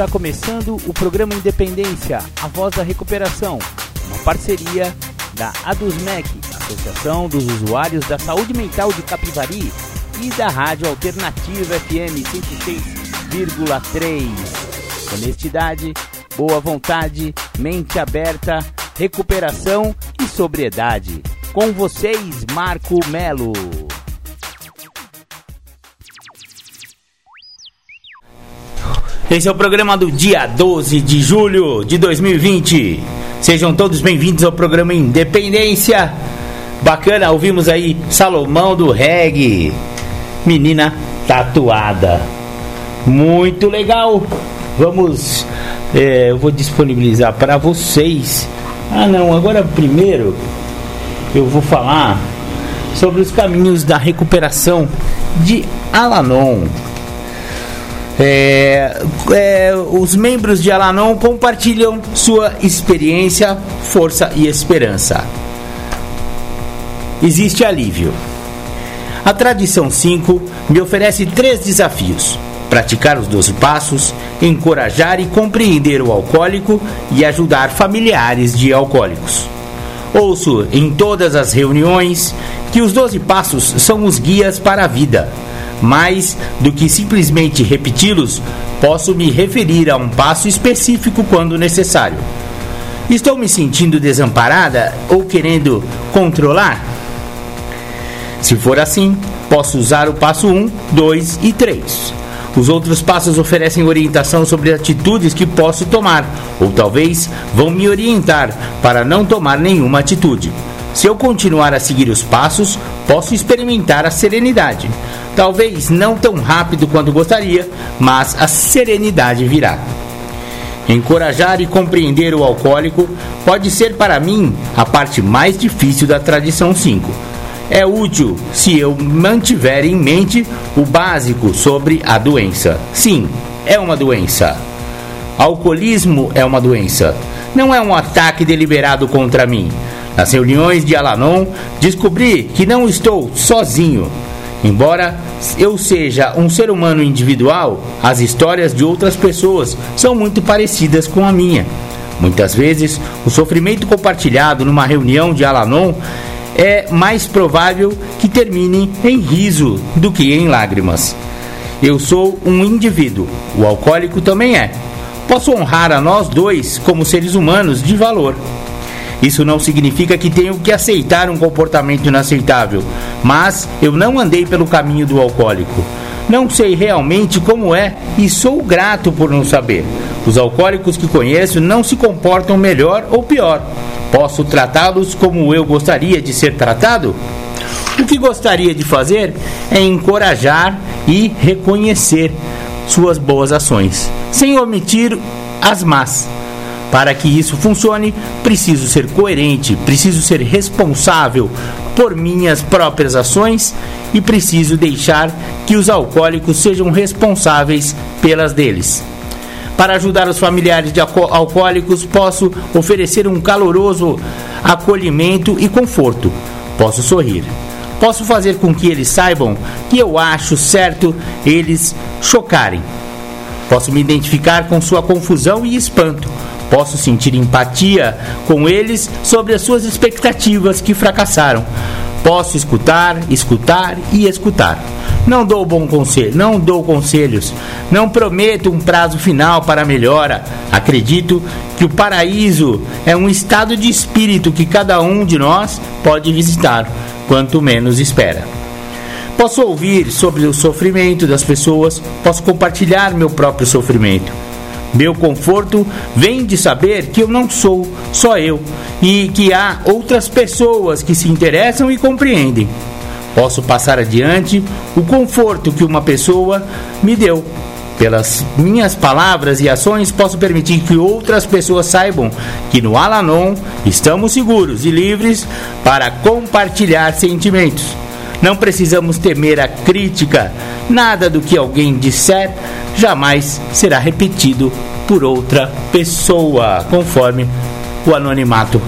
Está começando o programa Independência, a voz da recuperação, uma parceria da ADUSMEC, Associação dos Usuários da Saúde Mental de Capivari, e da Rádio Alternativa FM 106,3. Honestidade, boa vontade, mente aberta, recuperação e sobriedade. Com vocês, Marco Melo. Esse é o programa do dia 12 de julho de 2020. Sejam todos bem-vindos ao programa Independência. Bacana, ouvimos aí Salomão do Reggae. Menina tatuada. Muito legal. Vamos. É, eu vou disponibilizar para vocês. Ah, não, agora primeiro eu vou falar sobre os caminhos da recuperação de Alanon. É, é, os membros de Alanon compartilham sua experiência, força e esperança. Existe alívio. A tradição 5 me oferece três desafios: praticar os 12 passos, encorajar e compreender o alcoólico e ajudar familiares de alcoólicos. Ouço em todas as reuniões que os 12 passos são os guias para a vida mais do que simplesmente repeti-los, posso me referir a um passo específico quando necessário. Estou me sentindo desamparada ou querendo controlar? Se for assim, posso usar o passo 1, 2 e 3. Os outros passos oferecem orientação sobre atitudes que posso tomar, ou talvez vão me orientar para não tomar nenhuma atitude. Se eu continuar a seguir os passos, posso experimentar a serenidade. Talvez não tão rápido quanto gostaria, mas a serenidade virá. Encorajar e compreender o alcoólico pode ser para mim a parte mais difícil da tradição 5. É útil se eu mantiver em mente o básico sobre a doença. Sim, é uma doença. Alcoolismo é uma doença. Não é um ataque deliberado contra mim. Nas reuniões de Alanon, descobri que não estou sozinho. Embora eu seja um ser humano individual, as histórias de outras pessoas são muito parecidas com a minha. Muitas vezes, o sofrimento compartilhado numa reunião de Alanon é mais provável que termine em riso do que em lágrimas. Eu sou um indivíduo, o alcoólico também é. Posso honrar a nós dois como seres humanos de valor. Isso não significa que tenho que aceitar um comportamento inaceitável, mas eu não andei pelo caminho do alcoólico. Não sei realmente como é e sou grato por não saber. Os alcoólicos que conheço não se comportam melhor ou pior. Posso tratá-los como eu gostaria de ser tratado? O que gostaria de fazer é encorajar e reconhecer suas boas ações, sem omitir as más. Para que isso funcione, preciso ser coerente, preciso ser responsável por minhas próprias ações e preciso deixar que os alcoólicos sejam responsáveis pelas deles. Para ajudar os familiares de alcoólicos, posso oferecer um caloroso acolhimento e conforto. Posso sorrir. Posso fazer com que eles saibam que eu acho certo eles chocarem. Posso me identificar com sua confusão e espanto Posso sentir empatia com eles sobre as suas expectativas que fracassaram. Posso escutar, escutar e escutar. Não dou bom conselho, não dou conselhos, não prometo um prazo final para a melhora. Acredito que o paraíso é um estado de espírito que cada um de nós pode visitar, quanto menos espera. Posso ouvir sobre o sofrimento das pessoas, posso compartilhar meu próprio sofrimento meu conforto vem de saber que eu não sou só eu e que há outras pessoas que se interessam e compreendem. Posso passar adiante o conforto que uma pessoa me deu. Pelas minhas palavras e ações, posso permitir que outras pessoas saibam que no Alanon estamos seguros e livres para compartilhar sentimentos. Não precisamos temer a crítica. Nada do que alguém disser jamais será repetido por outra pessoa, conforme o anonimato.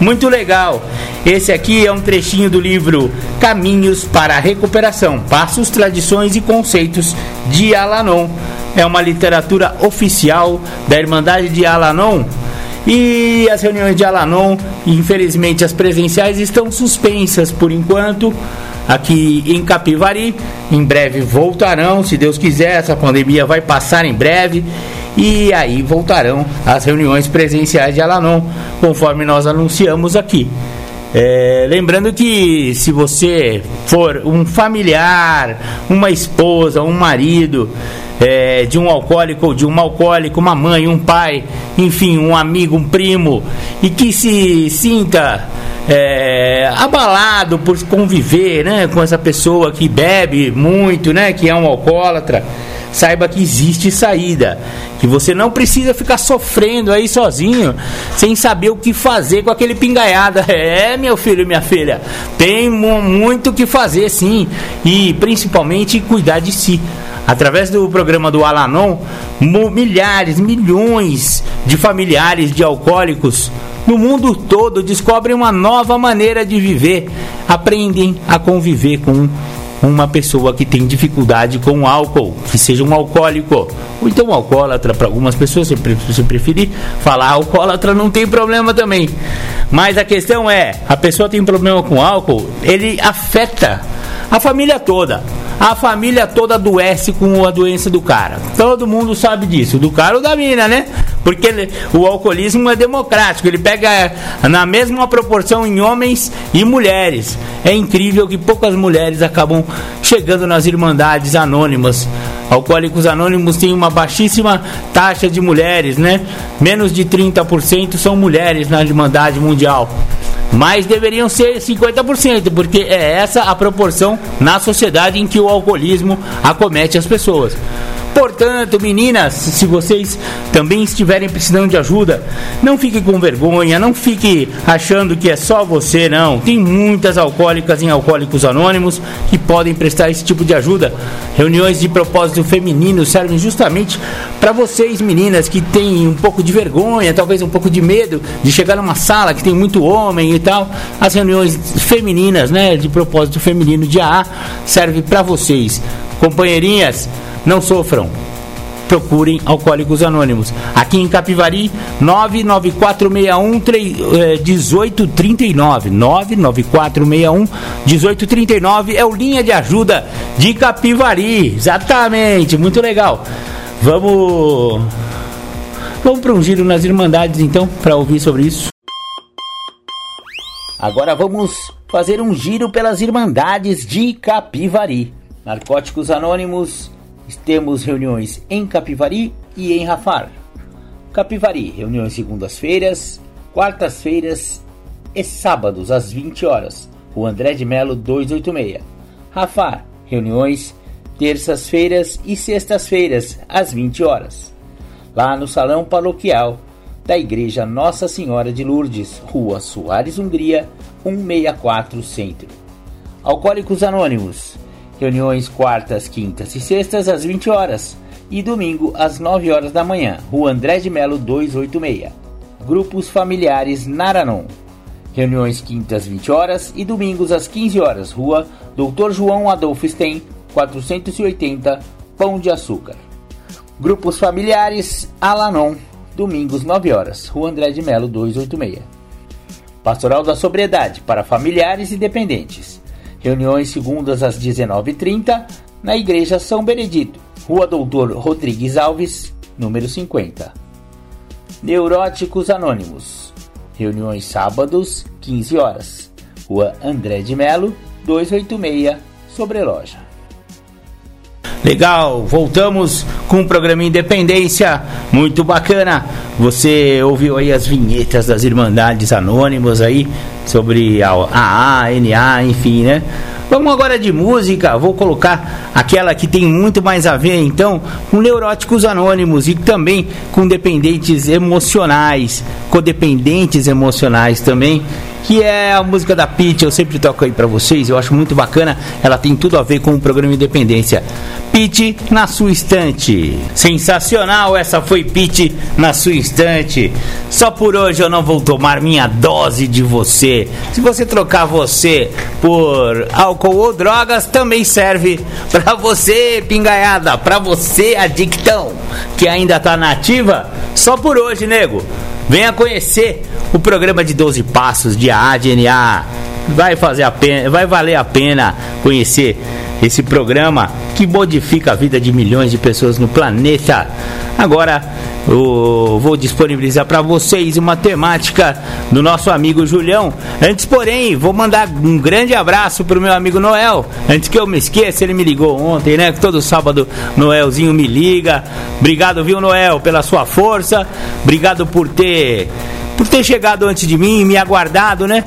Muito legal. Esse aqui é um trechinho do livro Caminhos para a Recuperação: Passos, Tradições e Conceitos de Alanon. É uma literatura oficial da Irmandade de Alanon. E as reuniões de Alanon, infelizmente as presenciais, estão suspensas por enquanto aqui em Capivari. Em breve voltarão, se Deus quiser, essa pandemia vai passar em breve. E aí voltarão as reuniões presenciais de Alanon, conforme nós anunciamos aqui. É, lembrando que se você for um familiar, uma esposa, um marido é, de um alcoólico ou de um alcoólico, uma mãe, um pai, enfim, um amigo, um primo, e que se sinta é, abalado por conviver né, com essa pessoa que bebe muito, né, que é um alcoólatra saiba que existe saída. Que você não precisa ficar sofrendo aí sozinho, sem saber o que fazer com aquele pingaiada. É, meu filho e minha filha, tem muito o que fazer sim. E principalmente cuidar de si. Através do programa do Alanon, milhares, milhões de familiares de alcoólicos no mundo todo descobrem uma nova maneira de viver, aprendem a conviver com uma pessoa que tem dificuldade com álcool, que seja um alcoólico, ou então um alcoólatra, para algumas pessoas, se preferir falar alcoólatra, não tem problema também. Mas a questão é, a pessoa tem problema com álcool, ele afeta a família toda. A família toda adoece com a doença do cara. Todo mundo sabe disso, do cara ou da mina, né? Porque o alcoolismo é democrático, ele pega na mesma proporção em homens e mulheres. É incrível que poucas mulheres acabam chegando nas irmandades anônimas. Alcoólicos Anônimos tem uma baixíssima taxa de mulheres, né? Menos de 30% são mulheres na Irmandade Mundial mas deveriam ser 50%, porque é essa a proporção na sociedade em que o alcoolismo acomete as pessoas. Portanto, meninas, se vocês também estiverem precisando de ajuda, não fique com vergonha, não fique achando que é só você, não. Tem muitas alcoólicas em Alcoólicos Anônimos que podem prestar esse tipo de ajuda. Reuniões de propósito feminino servem justamente para vocês, meninas, que têm um pouco de vergonha, talvez um pouco de medo de chegar numa sala que tem muito homem e tal. As reuniões femininas, né, de propósito feminino de AA, serve para vocês. Companheirinhas, não sofram. Procurem Alcoólicos Anônimos. Aqui em Capivari, 99461 1839. 99461 1839 é o linha de ajuda de Capivari. Exatamente, muito legal. Vamos Vamos para um giro nas Irmandades então, para ouvir sobre isso. Agora vamos fazer um giro pelas Irmandades de Capivari. Narcóticos Anônimos temos reuniões em Capivari e em Rafar. Capivari, reuniões segundas-feiras, quartas-feiras e sábados às 20 horas. O André de Melo 286. Rafar, reuniões terças-feiras e sextas-feiras às 20 horas. Lá no Salão Paroquial da Igreja Nossa Senhora de Lourdes, Rua Soares Hungria, 164 Centro. Alcoólicos Anônimos, Reuniões quartas, quintas e sextas às 20 horas e domingo às 9 horas da manhã. Rua André de Melo 286. Grupos familiares Naranon. Reuniões quintas 20 horas e domingos às 15 horas. Rua Dr. João Adolfo Stein, 480, Pão de Açúcar. Grupos familiares Alanon. Domingos 9 horas. Rua André de Melo 286. Pastoral da Sobriedade para familiares e dependentes Reuniões segundas às 19h30 na Igreja São Benedito, Rua Doutor Rodrigues Alves, número 50. Neuróticos Anônimos. Reuniões sábados, 15 horas. Rua André de Melo, 286, Sobreloja. Legal, voltamos com o programa Independência, muito bacana. Você ouviu aí as vinhetas das Irmandades Anônimas aí, sobre a AA, NA, enfim, né? Vamos agora de música, vou colocar aquela que tem muito mais a ver então com neuróticos anônimos e também com dependentes emocionais, codependentes emocionais também. Que é a música da Pete, eu sempre toco aí para vocês, eu acho muito bacana, ela tem tudo a ver com o programa Independência. Pete na sua estante. Sensacional, essa foi Pete na sua estante. Só por hoje eu não vou tomar minha dose de você. Se você trocar você por álcool ou drogas, também serve para você, pingaiada, para você, adictão, que ainda tá nativa. Só por hoje, nego. Venha conhecer o programa de 12 passos de ADNA. Vai fazer a pena, vai valer a pena conhecer esse programa que modifica a vida de milhões de pessoas no planeta. Agora eu vou disponibilizar para vocês uma temática do nosso amigo Julião. Antes, porém, vou mandar um grande abraço pro meu amigo Noel. Antes que eu me esqueça, ele me ligou ontem, né? Todo sábado Noelzinho me liga. Obrigado, viu, Noel, pela sua força. Obrigado por ter por ter chegado antes de mim, me aguardado, né?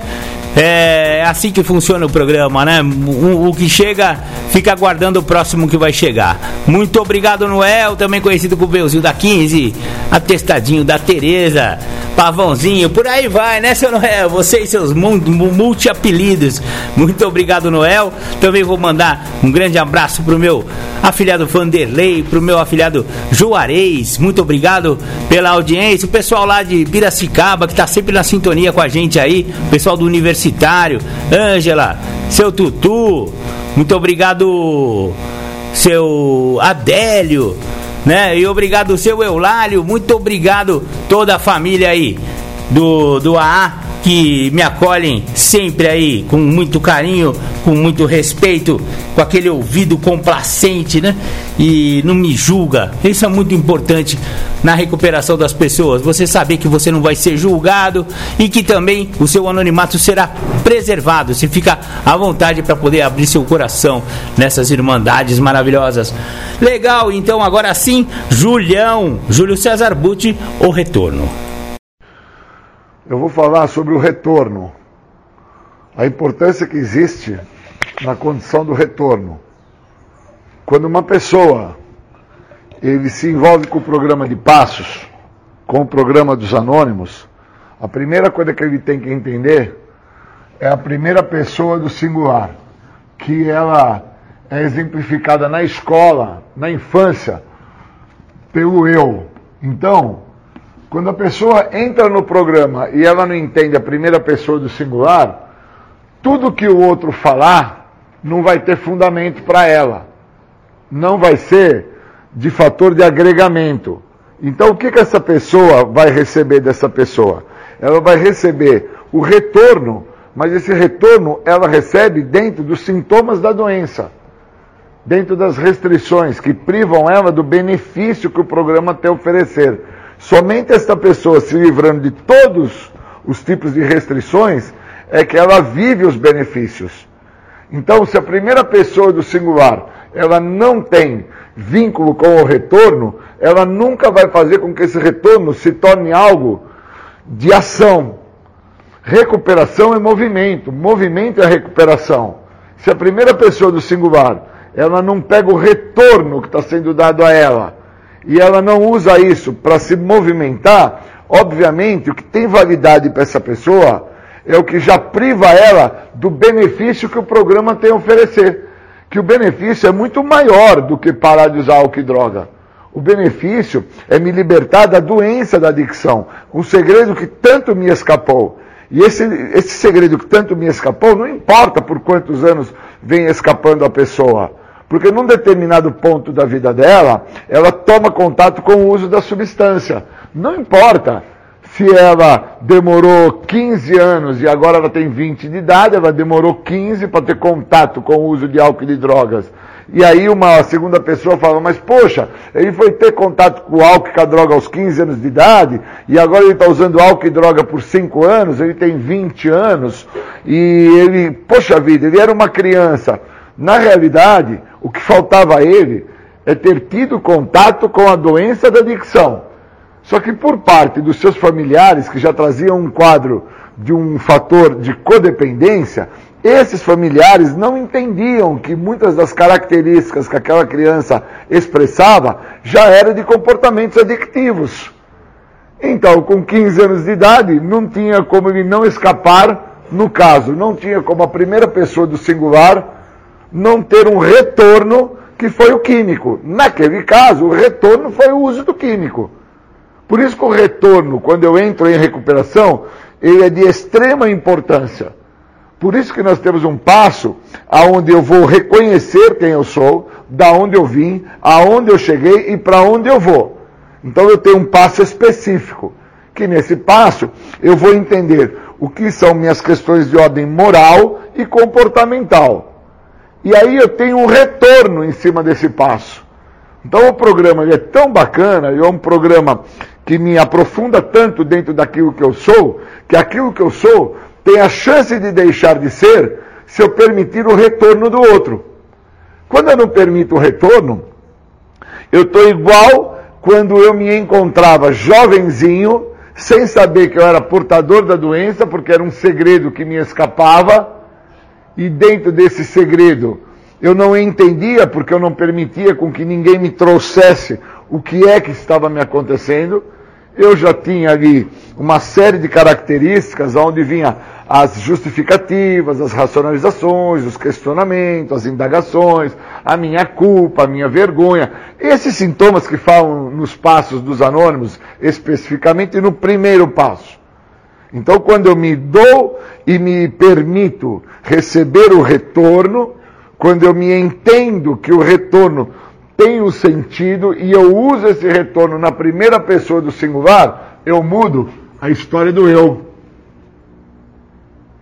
É assim que funciona o programa, né? O, o, que chega fica aguardando o próximo que vai chegar. Muito obrigado, Noel, também conhecido como Beuzinho da 15, atestadinho da Tereza, Pavãozinho, por aí vai, né, seu Noel? Você e seus multi-apelidos. Muito obrigado, Noel. Também vou mandar um grande abraço pro meu afilhado Vanderlei, pro meu afilhado Juarez. Muito obrigado pela audiência. O pessoal lá de Piracicaba, que tá sempre na sintonia com a gente aí, o pessoal do Universitário Universitário, Ângela, seu Tutu, muito obrigado, seu Adélio, né? E obrigado, seu Eulário, muito obrigado toda a família aí do, do AA que me acolhem sempre aí com muito carinho, com muito respeito, com aquele ouvido complacente, né? E não me julga. Isso é muito importante na recuperação das pessoas. Você saber que você não vai ser julgado e que também o seu anonimato será preservado. Você fica à vontade para poder abrir seu coração nessas irmandades maravilhosas. Legal, então agora sim, Julião, Júlio César Butti, o retorno eu vou falar sobre o retorno, a importância que existe na condição do retorno. Quando uma pessoa ele se envolve com o programa de passos, com o programa dos anônimos, a primeira coisa que ele tem que entender é a primeira pessoa do singular, que ela é exemplificada na escola, na infância, pelo eu. Então, quando a pessoa entra no programa e ela não entende a primeira pessoa do singular, tudo que o outro falar não vai ter fundamento para ela. Não vai ser de fator de agregamento. Então, o que, que essa pessoa vai receber dessa pessoa? Ela vai receber o retorno, mas esse retorno ela recebe dentro dos sintomas da doença, dentro das restrições que privam ela do benefício que o programa tem a oferecer. Somente esta pessoa se livrando de todos os tipos de restrições é que ela vive os benefícios. Então, se a primeira pessoa do singular ela não tem vínculo com o retorno, ela nunca vai fazer com que esse retorno se torne algo de ação. Recuperação é movimento, movimento é recuperação. Se a primeira pessoa do singular ela não pega o retorno que está sendo dado a ela, e ela não usa isso para se movimentar, obviamente o que tem validade para essa pessoa é o que já priva ela do benefício que o programa tem a oferecer. Que o benefício é muito maior do que parar de usar álcool e droga. O benefício é me libertar da doença da adicção, um segredo que tanto me escapou. E esse, esse segredo que tanto me escapou, não importa por quantos anos vem escapando a pessoa. Porque num determinado ponto da vida dela, ela toma contato com o uso da substância. Não importa se ela demorou 15 anos e agora ela tem 20 de idade, ela demorou 15 para ter contato com o uso de álcool e de drogas. E aí uma segunda pessoa fala, mas poxa, ele foi ter contato com álcool e com a droga aos 15 anos de idade, e agora ele está usando álcool e droga por 5 anos, ele tem 20 anos, e ele, poxa vida, ele era uma criança. Na realidade, o que faltava a ele é ter tido contato com a doença da adicção. Só que por parte dos seus familiares, que já traziam um quadro de um fator de codependência, esses familiares não entendiam que muitas das características que aquela criança expressava já eram de comportamentos adictivos. Então, com 15 anos de idade, não tinha como ele não escapar no caso, não tinha como a primeira pessoa do singular não ter um retorno que foi o químico. Naquele caso, o retorno foi o uso do químico. Por isso que o retorno, quando eu entro em recuperação, ele é de extrema importância. Por isso que nós temos um passo aonde eu vou reconhecer quem eu sou, da onde eu vim, aonde eu cheguei e para onde eu vou. Então eu tenho um passo específico, que nesse passo eu vou entender o que são minhas questões de ordem moral e comportamental. E aí eu tenho um retorno em cima desse passo. Então o programa é tão bacana, é um programa que me aprofunda tanto dentro daquilo que eu sou, que aquilo que eu sou tem a chance de deixar de ser se eu permitir o retorno do outro. Quando eu não permito o retorno, eu estou igual quando eu me encontrava jovenzinho, sem saber que eu era portador da doença, porque era um segredo que me escapava e dentro desse segredo eu não entendia porque eu não permitia com que ninguém me trouxesse o que é que estava me acontecendo. Eu já tinha ali uma série de características onde vinha as justificativas, as racionalizações, os questionamentos, as indagações, a minha culpa, a minha vergonha. Esses sintomas que falam nos passos dos anônimos, especificamente no primeiro passo. Então, quando eu me dou e me permito receber o retorno, quando eu me entendo que o retorno tem um sentido e eu uso esse retorno na primeira pessoa do singular, eu mudo a história do eu.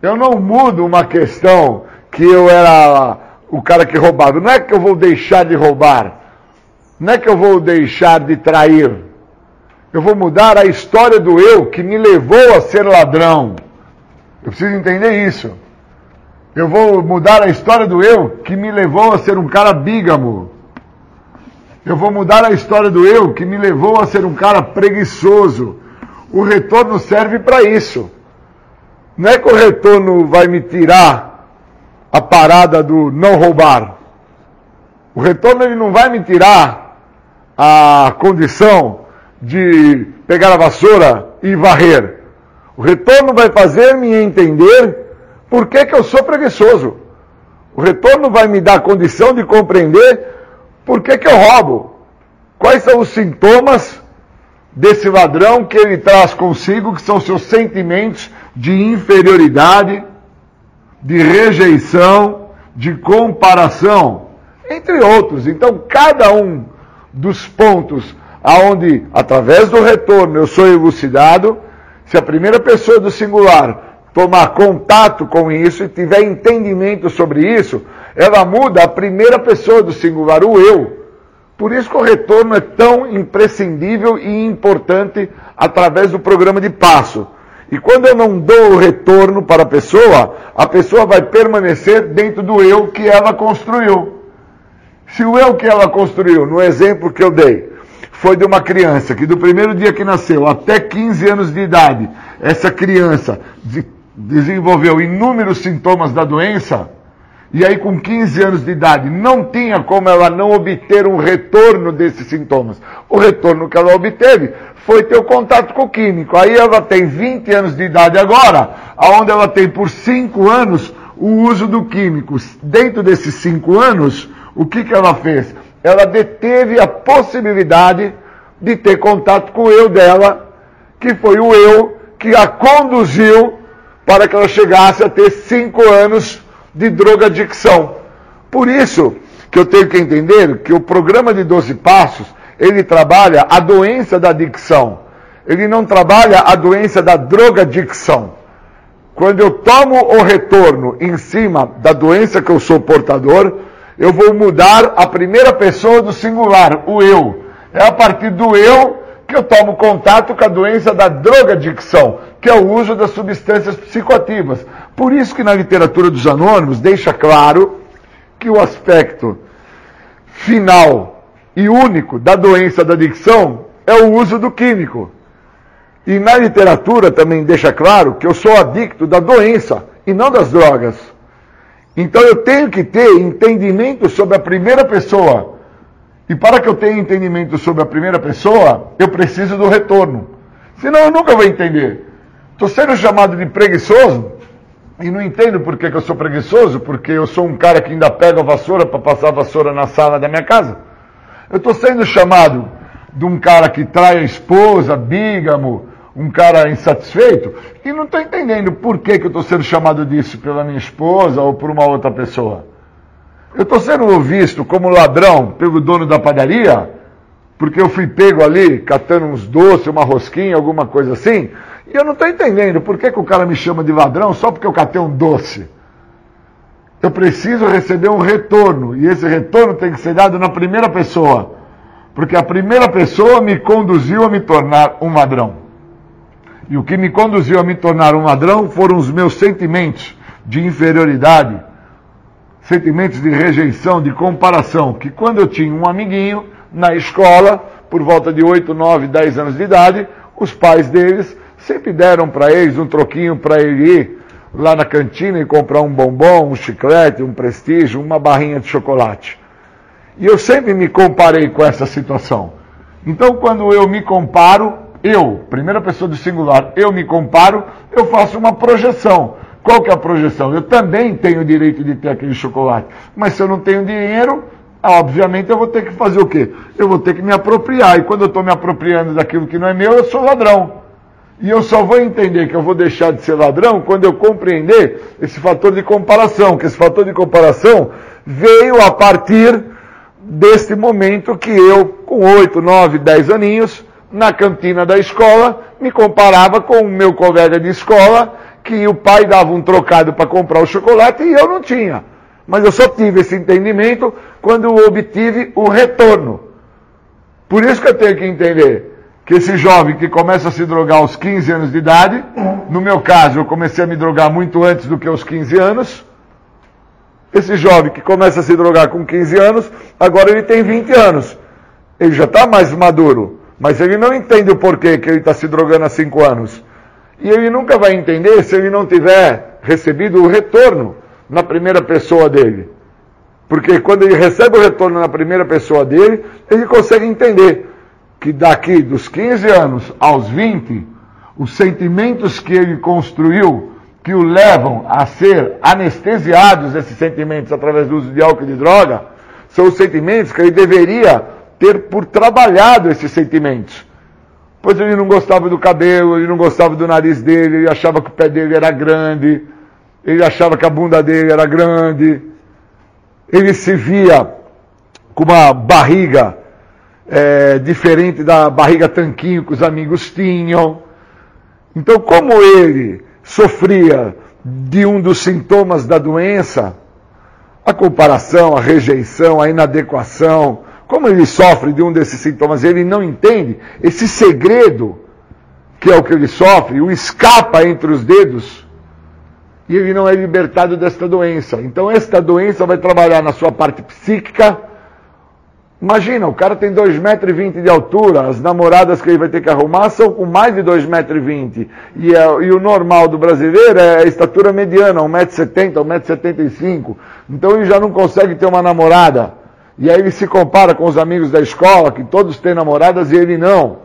Eu não mudo uma questão que eu era o cara que roubava. Não é que eu vou deixar de roubar. Não é que eu vou deixar de trair. Eu vou mudar a história do eu que me levou a ser ladrão. Eu preciso entender isso. Eu vou mudar a história do eu que me levou a ser um cara bígamo. Eu vou mudar a história do eu que me levou a ser um cara preguiçoso. O retorno serve para isso. Não é que o retorno vai me tirar a parada do não roubar. O retorno ele não vai me tirar a condição de pegar a vassoura e varrer. O retorno vai fazer-me entender por que, que eu sou preguiçoso. O retorno vai me dar a condição de compreender por que, que eu roubo. Quais são os sintomas desse ladrão que ele traz consigo, que são seus sentimentos de inferioridade, de rejeição, de comparação, entre outros. Então, cada um dos pontos aonde, através do retorno, eu sou elucidado, se a primeira pessoa do singular tomar contato com isso e tiver entendimento sobre isso, ela muda a primeira pessoa do singular, o eu. Por isso que o retorno é tão imprescindível e importante através do programa de passo. E quando eu não dou o retorno para a pessoa, a pessoa vai permanecer dentro do eu que ela construiu. Se o eu que ela construiu, no exemplo que eu dei, foi de uma criança que do primeiro dia que nasceu até 15 anos de idade, essa criança de, desenvolveu inúmeros sintomas da doença, e aí com 15 anos de idade não tinha como ela não obter um retorno desses sintomas. O retorno que ela obteve foi ter o contato com o químico. Aí ela tem 20 anos de idade agora, aonde ela tem por 5 anos o uso do químico. Dentro desses 5 anos, o que, que ela fez? ela deteve a possibilidade de ter contato com o eu dela, que foi o eu que a conduziu para que ela chegasse a ter cinco anos de drogadicção. Por isso que eu tenho que entender que o programa de 12 passos, ele trabalha a doença da adicção. Ele não trabalha a doença da drogadicção. Quando eu tomo o retorno em cima da doença que eu sou portador, eu vou mudar a primeira pessoa do singular, o eu. É a partir do eu que eu tomo contato com a doença da drogadicção, que é o uso das substâncias psicoativas. Por isso que na literatura dos anônimos deixa claro que o aspecto final e único da doença da adicção é o uso do químico. E na literatura também deixa claro que eu sou adicto da doença e não das drogas. Então eu tenho que ter entendimento sobre a primeira pessoa. E para que eu tenha entendimento sobre a primeira pessoa, eu preciso do retorno. Senão eu nunca vou entender. Estou sendo chamado de preguiçoso, e não entendo por que, que eu sou preguiçoso, porque eu sou um cara que ainda pega a vassoura para passar a vassoura na sala da minha casa. Eu estou sendo chamado de um cara que trai a esposa, bígamo, um cara insatisfeito, e não estou entendendo por que, que eu estou sendo chamado disso pela minha esposa ou por uma outra pessoa. Eu estou sendo visto como ladrão pelo dono da padaria, porque eu fui pego ali catando uns doces, uma rosquinha, alguma coisa assim, e eu não estou entendendo por que, que o cara me chama de ladrão só porque eu catei um doce. Eu preciso receber um retorno, e esse retorno tem que ser dado na primeira pessoa, porque a primeira pessoa me conduziu a me tornar um ladrão. E o que me conduziu a me tornar um ladrão foram os meus sentimentos de inferioridade, sentimentos de rejeição, de comparação, que quando eu tinha um amiguinho na escola, por volta de 8, 9, 10 anos de idade, os pais deles sempre deram para eles um troquinho para ele ir lá na cantina e comprar um bombom, um chiclete, um prestígio, uma barrinha de chocolate. E eu sempre me comparei com essa situação. Então, quando eu me comparo, eu, primeira pessoa do singular, eu me comparo, eu faço uma projeção. Qual que é a projeção? Eu também tenho o direito de ter aquele chocolate. Mas se eu não tenho dinheiro, obviamente eu vou ter que fazer o quê? Eu vou ter que me apropriar. E quando eu estou me apropriando daquilo que não é meu, eu sou ladrão. E eu só vou entender que eu vou deixar de ser ladrão quando eu compreender esse fator de comparação, que esse fator de comparação veio a partir deste momento que eu, com 8, 9, 10 aninhos, na cantina da escola, me comparava com o meu colega de escola, que o pai dava um trocado para comprar o chocolate e eu não tinha. Mas eu só tive esse entendimento quando eu obtive o retorno. Por isso que eu tenho que entender que esse jovem que começa a se drogar aos 15 anos de idade, no meu caso, eu comecei a me drogar muito antes do que aos 15 anos. Esse jovem que começa a se drogar com 15 anos, agora ele tem 20 anos. Ele já está mais maduro, mas ele não entende o porquê que ele está se drogando há 5 anos. E ele nunca vai entender se ele não tiver recebido o retorno na primeira pessoa dele. Porque quando ele recebe o retorno na primeira pessoa dele, ele consegue entender que daqui dos 15 anos aos 20, os sentimentos que ele construiu, que o levam a ser anestesiados, esses sentimentos, através do uso de álcool e de droga, são os sentimentos que ele deveria ter por trabalhado esses sentimentos. Pois ele não gostava do cabelo, ele não gostava do nariz dele, ele achava que o pé dele era grande, ele achava que a bunda dele era grande, ele se via com uma barriga é, diferente da barriga tanquinho que os amigos tinham. Então, como ele sofria de um dos sintomas da doença, a comparação, a rejeição, a inadequação, como ele sofre de um desses sintomas, ele não entende esse segredo que é o que ele sofre, o escapa entre os dedos, e ele não é libertado desta doença. Então, esta doença vai trabalhar na sua parte psíquica, Imagina, o cara tem 2,20 metros de altura, as namoradas que ele vai ter que arrumar são com mais de 2,20 metros. E, é, e o normal do brasileiro é a estatura mediana, 1,70m, 1,75m. Então ele já não consegue ter uma namorada. E aí ele se compara com os amigos da escola, que todos têm namoradas e ele não.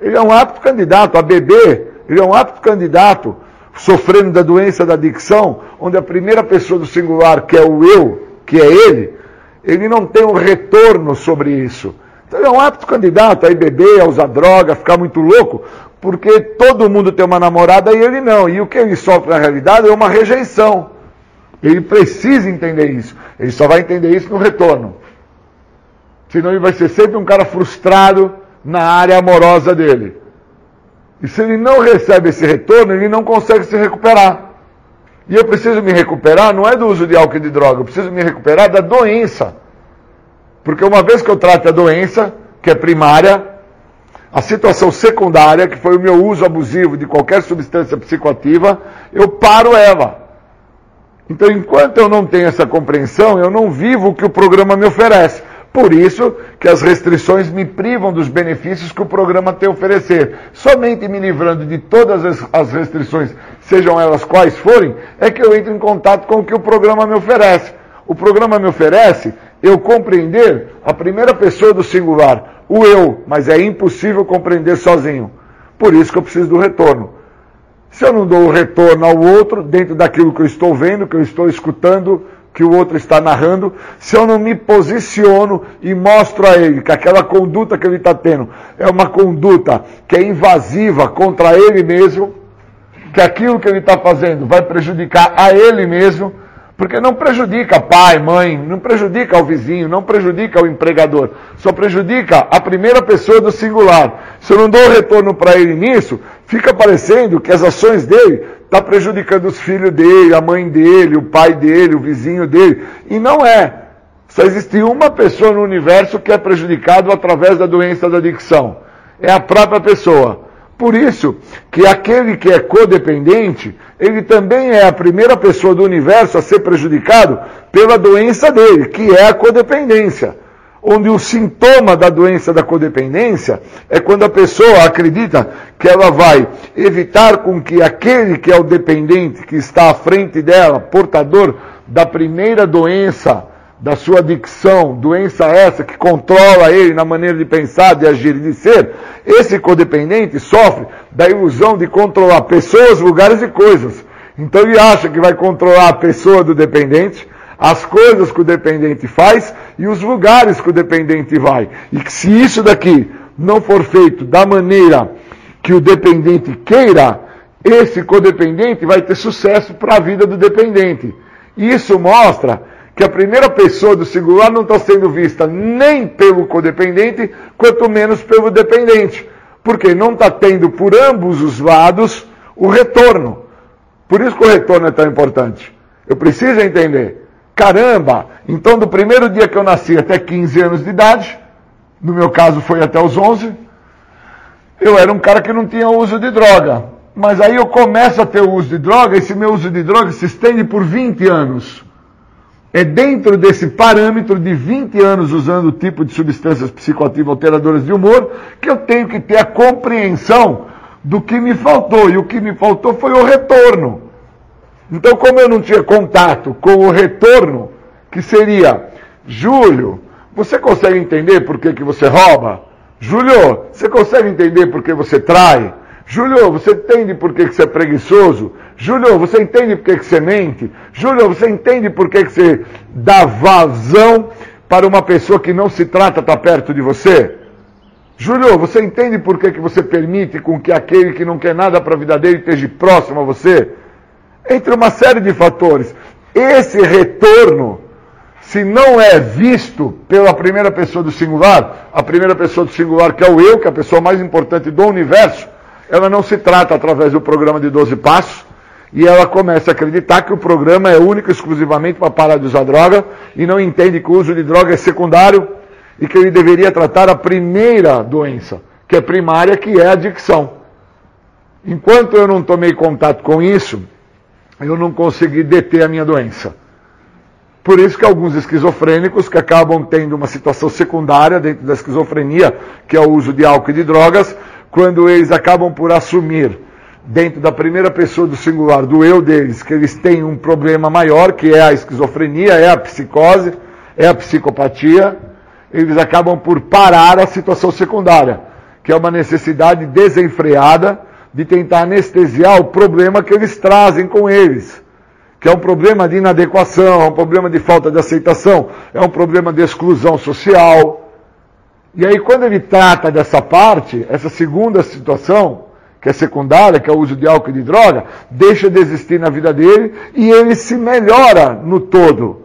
Ele é um apto candidato a beber, ele é um apto candidato sofrendo da doença da adicção, onde a primeira pessoa do singular, que é o eu, que é ele, ele não tem um retorno sobre isso. Então ele é um apto candidato a ir beber, a usar droga, a ficar muito louco, porque todo mundo tem uma namorada e ele não. E o que ele sofre na realidade é uma rejeição. Ele precisa entender isso. Ele só vai entender isso no retorno. Senão ele vai ser sempre um cara frustrado na área amorosa dele. E se ele não recebe esse retorno, ele não consegue se recuperar. E eu preciso me recuperar, não é do uso de álcool e de droga, eu preciso me recuperar da doença. Porque uma vez que eu trato a doença, que é primária, a situação secundária, que foi o meu uso abusivo de qualquer substância psicoativa, eu paro ela. Então, enquanto eu não tenho essa compreensão, eu não vivo o que o programa me oferece. Por isso que as restrições me privam dos benefícios que o programa tem a oferecer. Somente me livrando de todas as restrições, sejam elas quais forem, é que eu entro em contato com o que o programa me oferece. O programa me oferece eu compreender a primeira pessoa do singular, o eu, mas é impossível compreender sozinho. Por isso que eu preciso do retorno. se eu não dou o retorno ao outro, dentro daquilo que eu estou vendo, que eu estou escutando, que o outro está narrando, se eu não me posiciono e mostro a ele que aquela conduta que ele está tendo é uma conduta que é invasiva contra ele mesmo, que aquilo que ele está fazendo vai prejudicar a ele mesmo, porque não prejudica pai, mãe, não prejudica o vizinho, não prejudica o empregador, só prejudica a primeira pessoa do singular. Se eu não dou retorno para ele nisso, fica parecendo que as ações dele estão tá prejudicando os filhos dele, a mãe dele, o pai dele, o vizinho dele. E não é. Só existe uma pessoa no universo que é prejudicado através da doença da adicção. É a própria pessoa. Por isso que aquele que é codependente, ele também é a primeira pessoa do universo a ser prejudicado pela doença dele, que é a codependência. Onde o sintoma da doença da codependência é quando a pessoa acredita que ela vai evitar com que aquele que é o dependente, que está à frente dela, portador da primeira doença, da sua adicção, doença essa que controla ele na maneira de pensar, de agir e de ser, esse codependente sofre da ilusão de controlar pessoas, lugares e coisas. Então ele acha que vai controlar a pessoa do dependente, as coisas que o dependente faz e os lugares que o dependente vai. E que se isso daqui não for feito da maneira que o dependente queira, esse codependente vai ter sucesso para a vida do dependente. Isso mostra que a primeira pessoa do singular não está sendo vista nem pelo codependente, quanto menos pelo dependente. Porque não está tendo por ambos os lados o retorno. Por isso que o retorno é tão importante. Eu preciso entender. Caramba, então do primeiro dia que eu nasci até 15 anos de idade, no meu caso foi até os 11, eu era um cara que não tinha uso de droga. Mas aí eu começo a ter uso de droga, esse meu uso de droga se estende por 20 anos. É dentro desse parâmetro de 20 anos usando o tipo de substâncias psicoativas alteradoras de humor que eu tenho que ter a compreensão do que me faltou. E o que me faltou foi o retorno. Então, como eu não tinha contato com o retorno, que seria, Júlio, você consegue entender por que, que você rouba? Júlio, você consegue entender por que você trai? Júlio, você entende por que, que você é preguiçoso? Júlio, você entende por que, que você mente? Júlio, você entende por que, que você dá vazão para uma pessoa que não se trata estar tá perto de você? Júlio, você entende por que, que você permite com que aquele que não quer nada para a vida dele esteja próximo a você? Entre uma série de fatores. Esse retorno, se não é visto pela primeira pessoa do singular, a primeira pessoa do singular que é o eu, que é a pessoa mais importante do universo, ela não se trata através do programa de 12 passos, e ela começa a acreditar que o programa é único exclusivamente para parar de usar droga, e não entende que o uso de droga é secundário, e que ele deveria tratar a primeira doença, que é primária, que é a adicção. Enquanto eu não tomei contato com isso, eu não consegui deter a minha doença. Por isso que alguns esquizofrênicos que acabam tendo uma situação secundária dentro da esquizofrenia, que é o uso de álcool e de drogas, quando eles acabam por assumir, dentro da primeira pessoa do singular, do eu deles, que eles têm um problema maior, que é a esquizofrenia, é a psicose, é a psicopatia, eles acabam por parar a situação secundária, que é uma necessidade desenfreada de tentar anestesiar o problema que eles trazem com eles que é um problema de inadequação, é um problema de falta de aceitação, é um problema de exclusão social. E aí, quando ele trata dessa parte, essa segunda situação, que é secundária, que é o uso de álcool e de droga, deixa de existir na vida dele e ele se melhora no todo.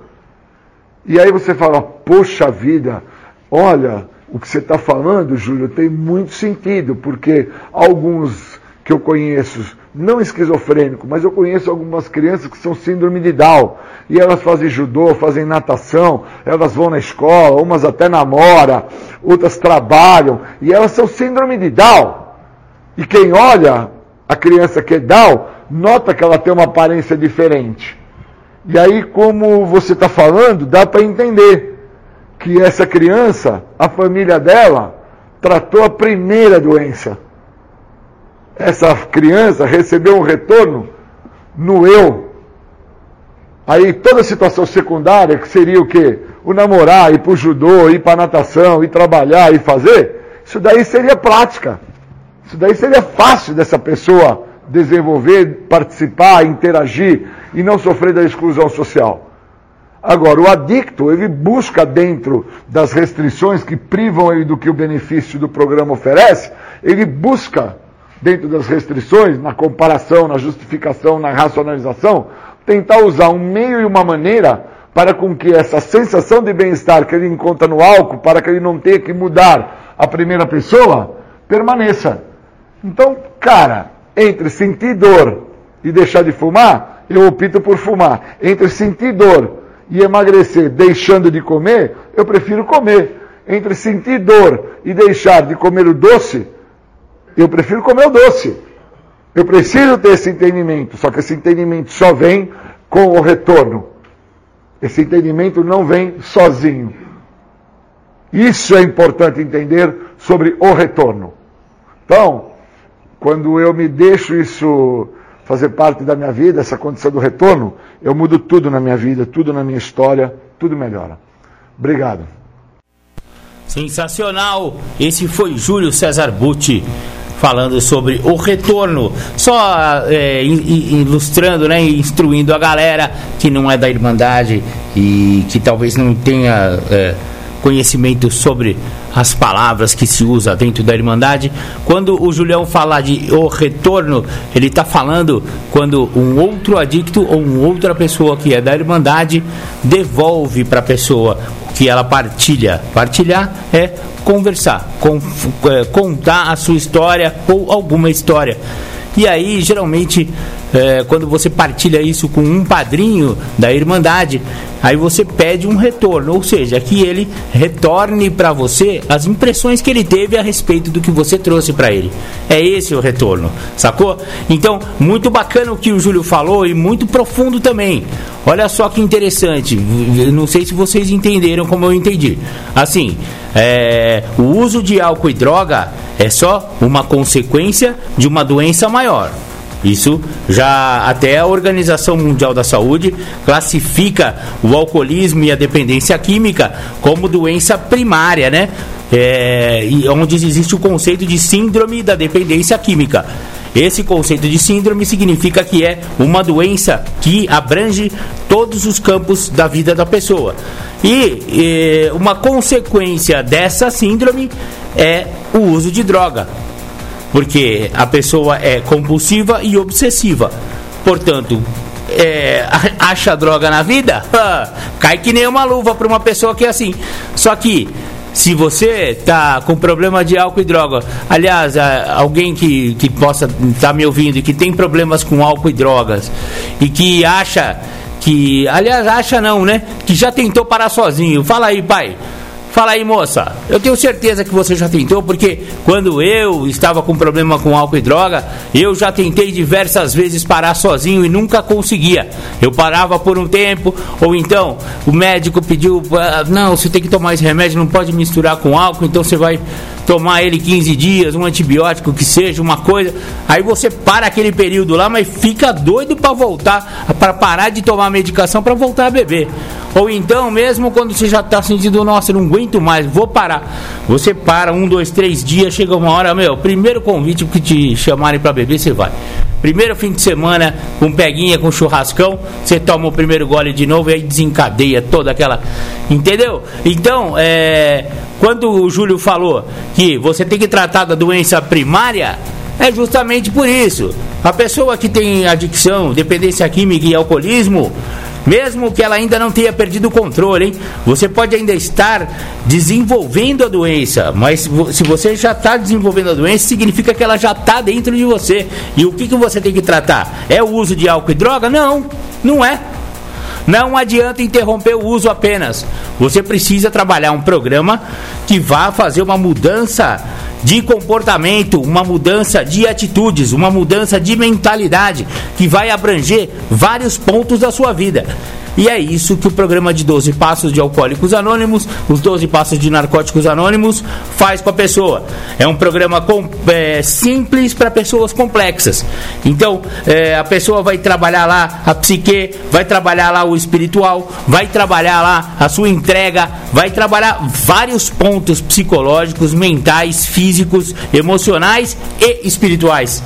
E aí você fala, poxa vida, olha, o que você está falando, Júlio, tem muito sentido, porque alguns que eu conheço não esquizofrênico, mas eu conheço algumas crianças que são síndrome de Down. E elas fazem judô, fazem natação, elas vão na escola, umas até namoram, outras trabalham, e elas são síndrome de Down. E quem olha a criança que é Down, nota que ela tem uma aparência diferente. E aí, como você está falando, dá para entender que essa criança, a família dela, tratou a primeira doença essa criança recebeu um retorno no eu. Aí toda a situação secundária, que seria o quê? O namorar, ir para o judô, ir para natação, ir trabalhar, ir fazer, isso daí seria prática. Isso daí seria fácil dessa pessoa desenvolver, participar, interagir e não sofrer da exclusão social. Agora, o adicto, ele busca dentro das restrições que privam ele do que o benefício do programa oferece, ele busca dentro das restrições, na comparação, na justificação, na racionalização, tentar usar um meio e uma maneira para com que essa sensação de bem-estar que ele encontra no álcool, para que ele não tenha que mudar a primeira pessoa, permaneça. Então, cara, entre sentir dor e deixar de fumar, eu opto por fumar. Entre sentir dor e emagrecer deixando de comer, eu prefiro comer. Entre sentir dor e deixar de comer o doce, eu prefiro comer o doce. Eu preciso ter esse entendimento, só que esse entendimento só vem com o retorno. Esse entendimento não vem sozinho. Isso é importante entender sobre o retorno. Então, quando eu me deixo isso fazer parte da minha vida, essa condição do retorno, eu mudo tudo na minha vida, tudo na minha história, tudo melhora. Obrigado. Sensacional! Esse foi Júlio César Butti falando sobre o retorno. Só é, ilustrando, né, instruindo a galera que não é da Irmandade e que talvez não tenha é, conhecimento sobre as palavras que se usa dentro da Irmandade. Quando o Julião fala de o retorno, ele está falando quando um outro adicto ou uma outra pessoa que é da Irmandade devolve para a pessoa que ela partilha. Partilhar é conversar, é, contar a sua história ou alguma história. E aí, geralmente, é, quando você partilha isso com um padrinho da Irmandade, aí você pede um retorno, ou seja, que ele retorne para você as impressões que ele teve a respeito do que você trouxe para ele. É esse o retorno, sacou? Então, muito bacana o que o Júlio falou e muito profundo também. Olha só que interessante, não sei se vocês entenderam como eu entendi. Assim, é, o uso de álcool e droga é só uma consequência de uma doença maior. Isso já até a Organização Mundial da Saúde classifica o alcoolismo e a dependência química como doença primária, né? É, onde existe o conceito de síndrome da dependência química. Esse conceito de síndrome significa que é uma doença que abrange todos os campos da vida da pessoa. E, e uma consequência dessa síndrome é o uso de droga porque a pessoa é compulsiva e obsessiva. Portanto, é, acha droga na vida, cai que nem uma luva para uma pessoa que é assim. Só que se você tá com problema de álcool e droga, aliás, alguém que, que possa estar tá me ouvindo e que tem problemas com álcool e drogas e que acha que, aliás, acha não, né? Que já tentou parar sozinho. Fala aí, pai. Fala aí, moça. Eu tenho certeza que você já tentou, porque quando eu estava com problema com álcool e droga, eu já tentei diversas vezes parar sozinho e nunca conseguia. Eu parava por um tempo, ou então o médico pediu: ah, não, você tem que tomar esse remédio, não pode misturar com álcool, então você vai tomar ele 15 dias, um antibiótico que seja, uma coisa. Aí você para aquele período lá, mas fica doido para voltar, para parar de tomar medicação para voltar a beber. Ou então, mesmo quando você já está sentindo, nossa, não aguento mais, vou parar. Você para um, dois, três dias, chega uma hora, meu, primeiro convite que te chamarem para beber, você vai. Primeiro fim de semana, com peguinha, com churrascão, você toma o primeiro gole de novo e aí desencadeia toda aquela. Entendeu? Então, é, quando o Júlio falou que você tem que tratar da doença primária, é justamente por isso. A pessoa que tem adicção, dependência química e alcoolismo, mesmo que ela ainda não tenha perdido o controle, hein? Você pode ainda estar desenvolvendo a doença, mas se você já está desenvolvendo a doença, significa que ela já está dentro de você. E o que, que você tem que tratar? É o uso de álcool e droga? Não, não é. Não adianta interromper o uso apenas. Você precisa trabalhar um programa que vá fazer uma mudança de comportamento, uma mudança de atitudes, uma mudança de mentalidade que vai abranger vários pontos da sua vida. E é isso que o programa de 12 Passos de Alcoólicos Anônimos, os 12 Passos de Narcóticos Anônimos, faz com a pessoa. É um programa com, é, simples para pessoas complexas. Então, é, a pessoa vai trabalhar lá a psique, vai trabalhar lá o espiritual, vai trabalhar lá a sua entrega, vai trabalhar vários pontos psicológicos, mentais, físicos, emocionais e espirituais.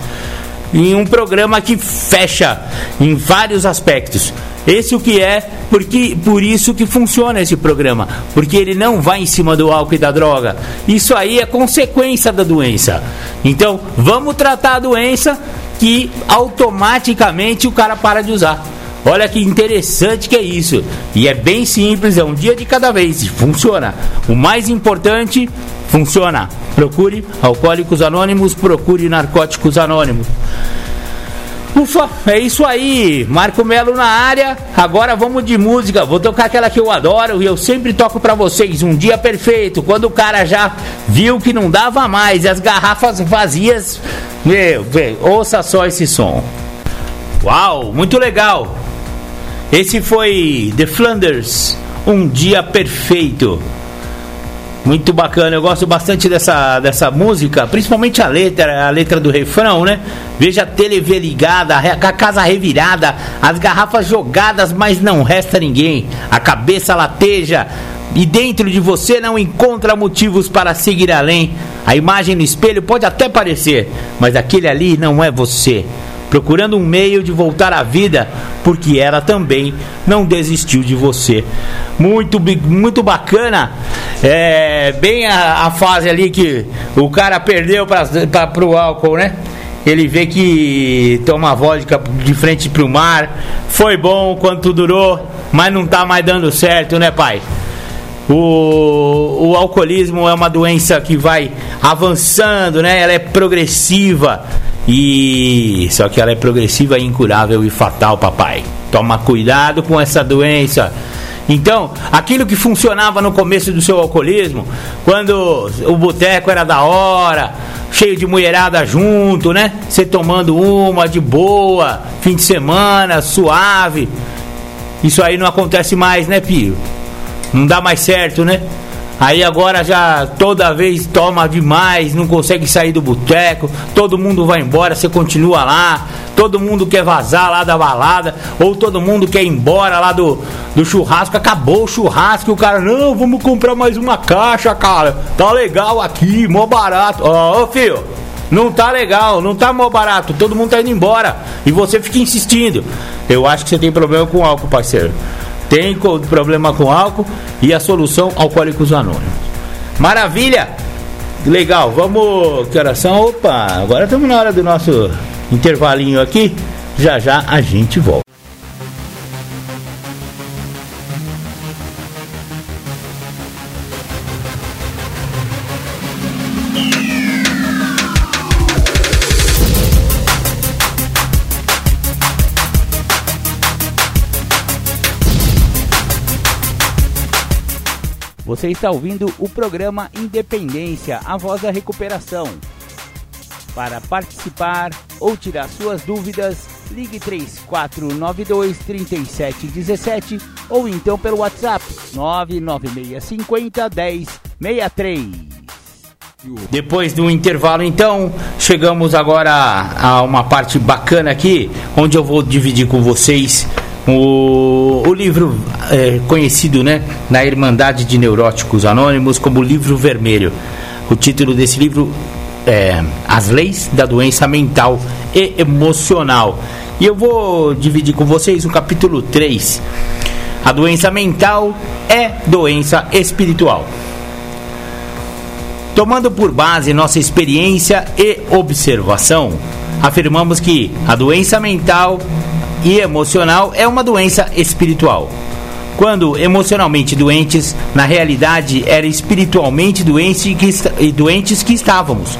Em um programa que fecha em vários aspectos. Esse o que é, porque por isso que funciona esse programa, porque ele não vai em cima do álcool e da droga. Isso aí é consequência da doença. Então, vamos tratar a doença que automaticamente o cara para de usar. Olha que interessante que é isso. E é bem simples, é um dia de cada vez. Funciona. O mais importante, funciona. Procure Alcoólicos Anônimos, procure Narcóticos Anônimos. Ufa, é isso aí. Marco Melo na área. Agora vamos de música. Vou tocar aquela que eu adoro e eu sempre toco para vocês. Um dia perfeito. Quando o cara já viu que não dava mais as garrafas vazias. Meu, meu ouça só esse som. Uau, muito legal. Esse foi The Flanders, Um Dia Perfeito. Muito bacana, eu gosto bastante dessa, dessa música, principalmente a letra, a letra do refrão, né? Veja a TV ligada, a casa revirada, as garrafas jogadas, mas não resta ninguém. A cabeça lateja e dentro de você não encontra motivos para seguir além. A imagem no espelho pode até parecer, mas aquele ali não é você procurando um meio de voltar à vida, porque ela também não desistiu de você. Muito, muito bacana. É bem a, a fase ali que o cara perdeu para o álcool, né? Ele vê que toma vodka de frente para o mar. Foi bom quanto durou, mas não tá mais dando certo, né, pai? O, o alcoolismo é uma doença que vai avançando, né? Ela é progressiva. E só que ela é progressiva, incurável e fatal, papai. Toma cuidado com essa doença. Então, aquilo que funcionava no começo do seu alcoolismo, quando o boteco era da hora, cheio de mulherada junto, né? Você tomando uma de boa, fim de semana, suave. Isso aí não acontece mais, né, Pio? Não dá mais certo, né? Aí agora já toda vez toma demais, não consegue sair do boteco, todo mundo vai embora, você continua lá, todo mundo quer vazar lá da balada, ou todo mundo quer ir embora lá do, do churrasco, acabou o churrasco, o cara, não, vamos comprar mais uma caixa, cara, tá legal aqui, mó barato. Ó, oh, filho, não tá legal, não tá mó barato, todo mundo tá indo embora, e você fica insistindo. Eu acho que você tem problema com álcool, parceiro tem problema com álcool e a solução Alcoólicos Anônimos. Maravilha! Legal, vamos. Que? Opa, agora estamos na hora do nosso intervalinho aqui. Já já a gente volta. Você está ouvindo o programa Independência, a voz da recuperação. Para participar ou tirar suas dúvidas, ligue 3492 3717 ou então pelo WhatsApp 99650 1063. Depois do intervalo, então, chegamos agora a uma parte bacana aqui, onde eu vou dividir com vocês o, o livro é, conhecido né, na Irmandade de Neuróticos Anônimos como Livro Vermelho. O título desse livro é As Leis da Doença Mental e Emocional. E eu vou dividir com vocês o capítulo 3. A doença mental é doença espiritual. Tomando por base nossa experiência e observação, afirmamos que a doença mental e emocional é uma doença espiritual. Quando emocionalmente doentes, na realidade era espiritualmente doente que, doentes que estávamos.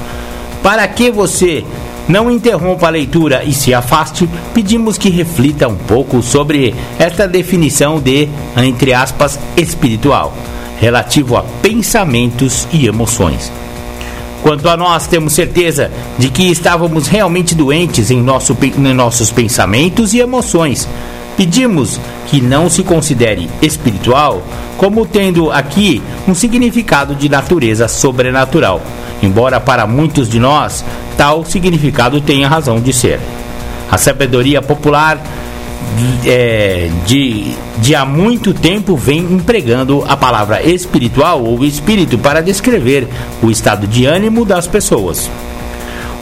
Para que você não interrompa a leitura e se afaste, pedimos que reflita um pouco sobre esta definição de, entre aspas, espiritual, relativo a pensamentos e emoções. Quanto a nós, temos certeza de que estávamos realmente doentes em, nosso, em nossos pensamentos e emoções. Pedimos que não se considere espiritual como tendo aqui um significado de natureza sobrenatural, embora para muitos de nós tal significado tenha razão de ser. A sabedoria popular é, de, de há muito tempo vem empregando a palavra espiritual ou espírito para descrever o estado de ânimo das pessoas.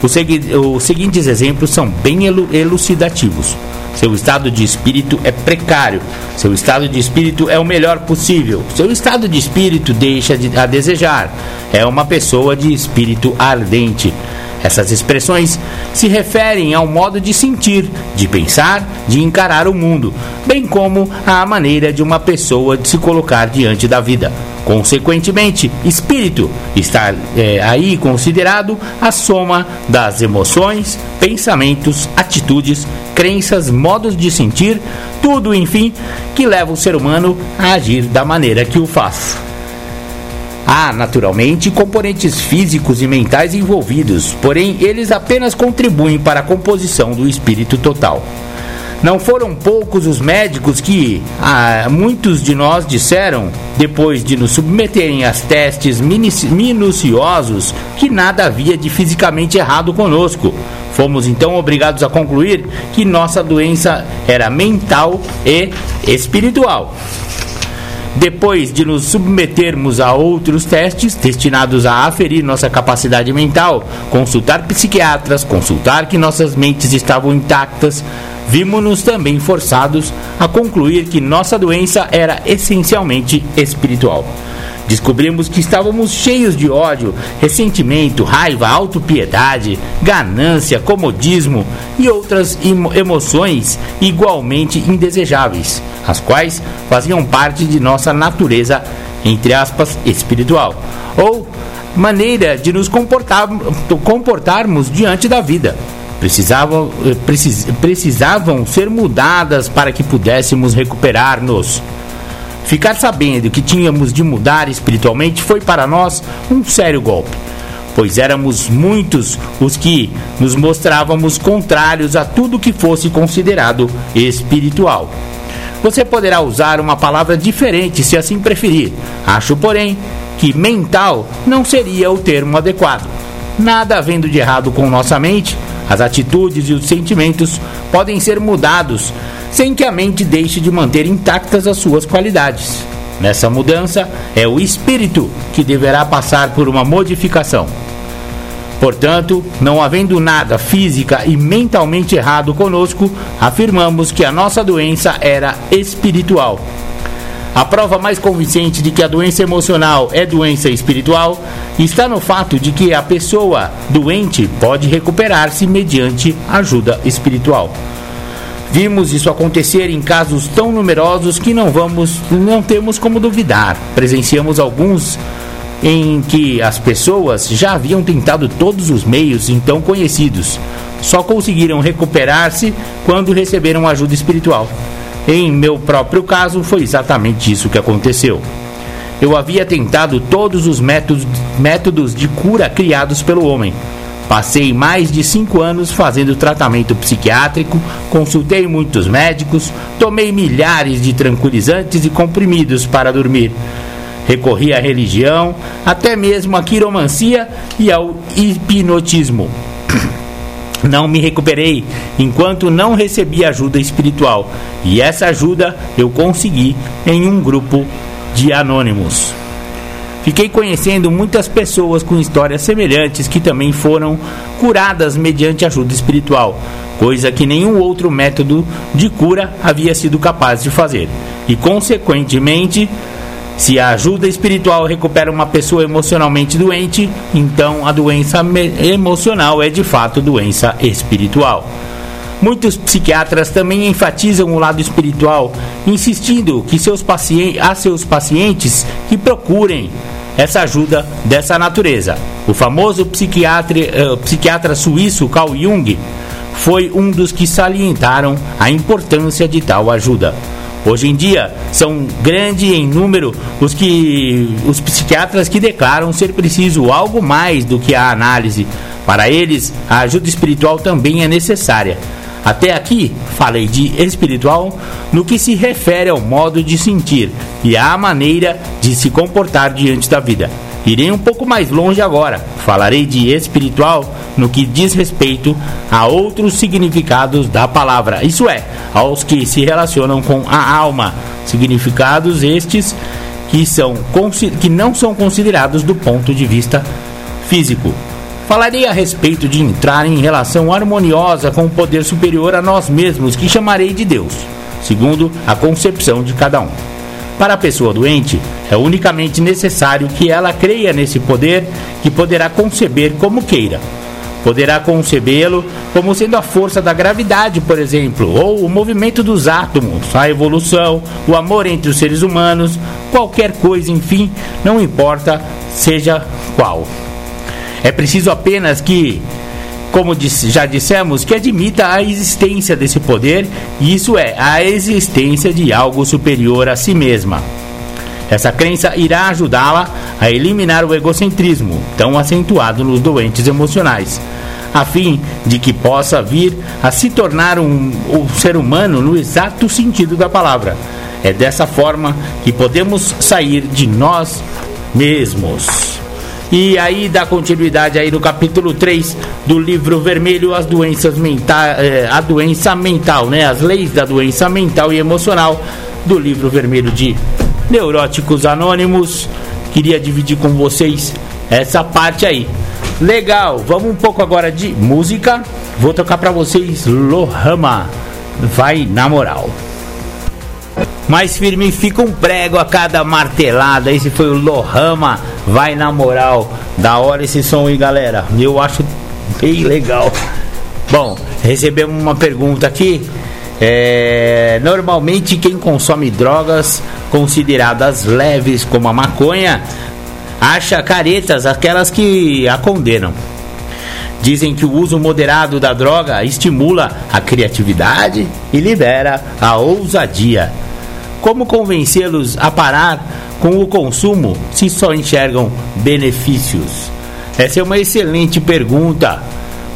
Os, segui os seguintes exemplos são bem elucidativos. Seu estado de espírito é precário. Seu estado de espírito é o melhor possível. Seu estado de espírito deixa de, a desejar. É uma pessoa de espírito ardente. Essas expressões se referem ao modo de sentir, de pensar, de encarar o mundo, bem como à maneira de uma pessoa de se colocar diante da vida. Consequentemente, espírito está é, aí considerado a soma das emoções, pensamentos, atitudes, crenças, modos de sentir, tudo, enfim, que leva o ser humano a agir da maneira que o faz. Há, naturalmente, componentes físicos e mentais envolvidos, porém eles apenas contribuem para a composição do espírito total. Não foram poucos os médicos que, ah, muitos de nós disseram, depois de nos submeterem a testes minuciosos, que nada havia de fisicamente errado conosco. Fomos então obrigados a concluir que nossa doença era mental e espiritual. Depois de nos submetermos a outros testes destinados a aferir nossa capacidade mental, consultar psiquiatras, consultar que nossas mentes estavam intactas, vimos-nos também forçados a concluir que nossa doença era essencialmente espiritual. Descobrimos que estávamos cheios de ódio, ressentimento, raiva, autopiedade, ganância, comodismo e outras emoções igualmente indesejáveis, as quais faziam parte de nossa natureza, entre aspas, espiritual, ou maneira de nos comportar, comportarmos diante da vida. Precisavam, eh, precis, precisavam ser mudadas para que pudéssemos recuperar-nos. Ficar sabendo que tínhamos de mudar espiritualmente foi para nós um sério golpe, pois éramos muitos os que nos mostrávamos contrários a tudo que fosse considerado espiritual. Você poderá usar uma palavra diferente se assim preferir. Acho, porém, que mental não seria o termo adequado. Nada havendo de errado com nossa mente, as atitudes e os sentimentos podem ser mudados sem que a mente deixe de manter intactas as suas qualidades. Nessa mudança, é o espírito que deverá passar por uma modificação. Portanto, não havendo nada física e mentalmente errado conosco, afirmamos que a nossa doença era espiritual. A prova mais convincente de que a doença emocional é doença espiritual está no fato de que a pessoa doente pode recuperar-se mediante ajuda espiritual. Vimos isso acontecer em casos tão numerosos que não vamos, não temos como duvidar. Presenciamos alguns em que as pessoas já haviam tentado todos os meios então conhecidos, só conseguiram recuperar-se quando receberam ajuda espiritual. Em meu próprio caso, foi exatamente isso que aconteceu. Eu havia tentado todos os métodos, de cura criados pelo homem, Passei mais de cinco anos fazendo tratamento psiquiátrico, consultei muitos médicos, tomei milhares de tranquilizantes e comprimidos para dormir. Recorri à religião, até mesmo à quiromancia e ao hipnotismo. Não me recuperei enquanto não recebi ajuda espiritual, e essa ajuda eu consegui em um grupo de anônimos. Fiquei conhecendo muitas pessoas com histórias semelhantes que também foram curadas mediante ajuda espiritual, coisa que nenhum outro método de cura havia sido capaz de fazer. E, consequentemente, se a ajuda espiritual recupera uma pessoa emocionalmente doente, então a doença emocional é de fato doença espiritual. Muitos psiquiatras também enfatizam o lado espiritual, insistindo que seus a seus pacientes que procurem essa ajuda dessa natureza. O famoso psiquiatra, uh, psiquiatra suíço Carl Jung foi um dos que salientaram a importância de tal ajuda. Hoje em dia, são grande em número os que os psiquiatras que declaram ser preciso algo mais do que a análise. Para eles, a ajuda espiritual também é necessária. Até aqui, falei de espiritual no que se refere ao modo de sentir e à maneira de se comportar diante da vida. Irei um pouco mais longe agora. Falarei de espiritual no que diz respeito a outros significados da palavra, isso é, aos que se relacionam com a alma. Significados estes que, são, que não são considerados do ponto de vista físico. Falarei a respeito de entrar em relação harmoniosa com o poder superior a nós mesmos, que chamarei de Deus, segundo a concepção de cada um. Para a pessoa doente, é unicamente necessário que ela creia nesse poder que poderá conceber como queira. Poderá concebê-lo como sendo a força da gravidade, por exemplo, ou o movimento dos átomos, a evolução, o amor entre os seres humanos, qualquer coisa, enfim, não importa seja qual. É preciso apenas que, como já dissemos, que admita a existência desse poder, e isso é a existência de algo superior a si mesma. Essa crença irá ajudá-la a eliminar o egocentrismo, tão acentuado nos doentes emocionais, a fim de que possa vir a se tornar um, um ser humano no exato sentido da palavra. É dessa forma que podemos sair de nós mesmos. E aí dá continuidade aí no capítulo 3 do livro vermelho as doenças mentais, eh, a doença mental, né? As leis da doença mental e emocional do livro vermelho de Neuróticos Anônimos. Queria dividir com vocês essa parte aí. Legal, vamos um pouco agora de música. Vou tocar para vocês Lohama. Vai na moral. Mais firme fica um prego a cada martelada. Esse foi o Lohama. Vai na moral. Da hora esse som aí, galera. Eu acho bem legal. Bom, recebemos uma pergunta aqui. É, normalmente quem consome drogas consideradas leves como a maconha acha caretas aquelas que a condenam. Dizem que o uso moderado da droga estimula a criatividade e libera a ousadia. Como convencê-los a parar com o consumo se só enxergam benefícios? Essa é uma excelente pergunta,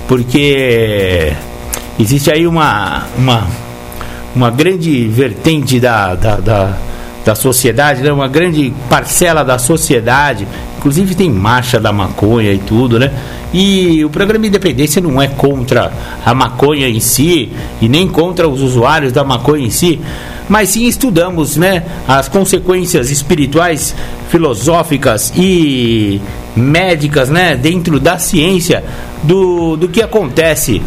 porque existe aí uma, uma, uma grande vertente da, da, da, da sociedade, né? uma grande parcela da sociedade, inclusive tem marcha da maconha e tudo, né? E o programa Independência não é contra a maconha em si e nem contra os usuários da maconha em si, mas sim estudamos né, as consequências espirituais, filosóficas e médicas né, dentro da ciência do, do que acontece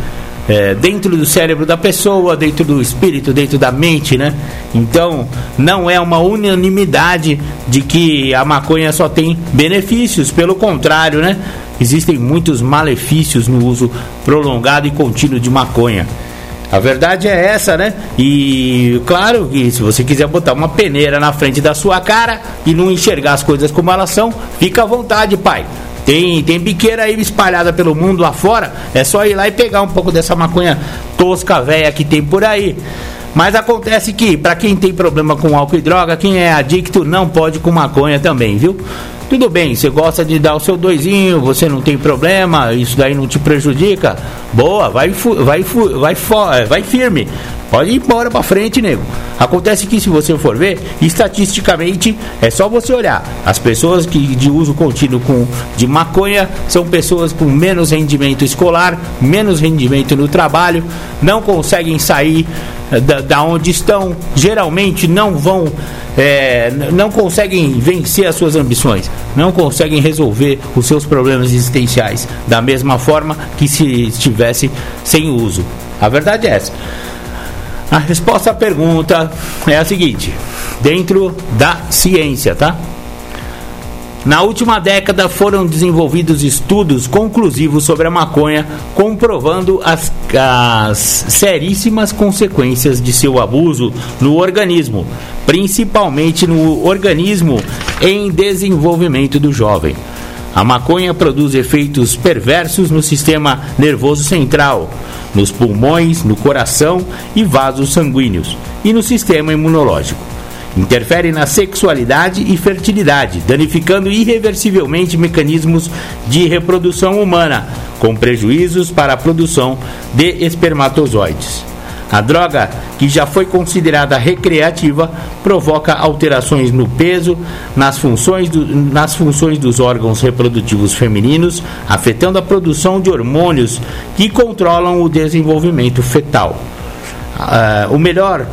é, dentro do cérebro da pessoa, dentro do espírito, dentro da mente, né? Então, não é uma unanimidade de que a maconha só tem benefícios, pelo contrário, né? Existem muitos malefícios no uso prolongado e contínuo de maconha. A verdade é essa, né? E claro que se você quiser botar uma peneira na frente da sua cara e não enxergar as coisas como elas são, fica à vontade, pai. Tem, tem biqueira aí espalhada pelo mundo lá fora. É só ir lá e pegar um pouco dessa maconha tosca velha que tem por aí. Mas acontece que, para quem tem problema com álcool e droga, quem é adicto não pode com maconha também, viu? Tudo bem, você gosta de dar o seu doisinho, você não tem problema, isso daí não te prejudica. Boa, vai, vai, vai, vai, vai firme. Pode ir embora para frente, nego. Acontece que se você for ver, estatisticamente, é só você olhar. As pessoas que de uso contínuo com, de maconha são pessoas com menos rendimento escolar, menos rendimento no trabalho, não conseguem sair eh, da, da onde estão, geralmente não vão, é, não conseguem vencer as suas ambições, não conseguem resolver os seus problemas existenciais da mesma forma que se estivesse sem uso. A verdade é essa. A resposta à pergunta é a seguinte: dentro da ciência, tá? Na última década foram desenvolvidos estudos conclusivos sobre a maconha, comprovando as, as seríssimas consequências de seu abuso no organismo, principalmente no organismo em desenvolvimento do jovem. A maconha produz efeitos perversos no sistema nervoso central, nos pulmões, no coração e vasos sanguíneos, e no sistema imunológico. Interfere na sexualidade e fertilidade, danificando irreversivelmente mecanismos de reprodução humana, com prejuízos para a produção de espermatozoides. A droga, que já foi considerada recreativa, provoca alterações no peso, nas funções, do, nas funções dos órgãos reprodutivos femininos, afetando a produção de hormônios que controlam o desenvolvimento fetal. Uh, o melhor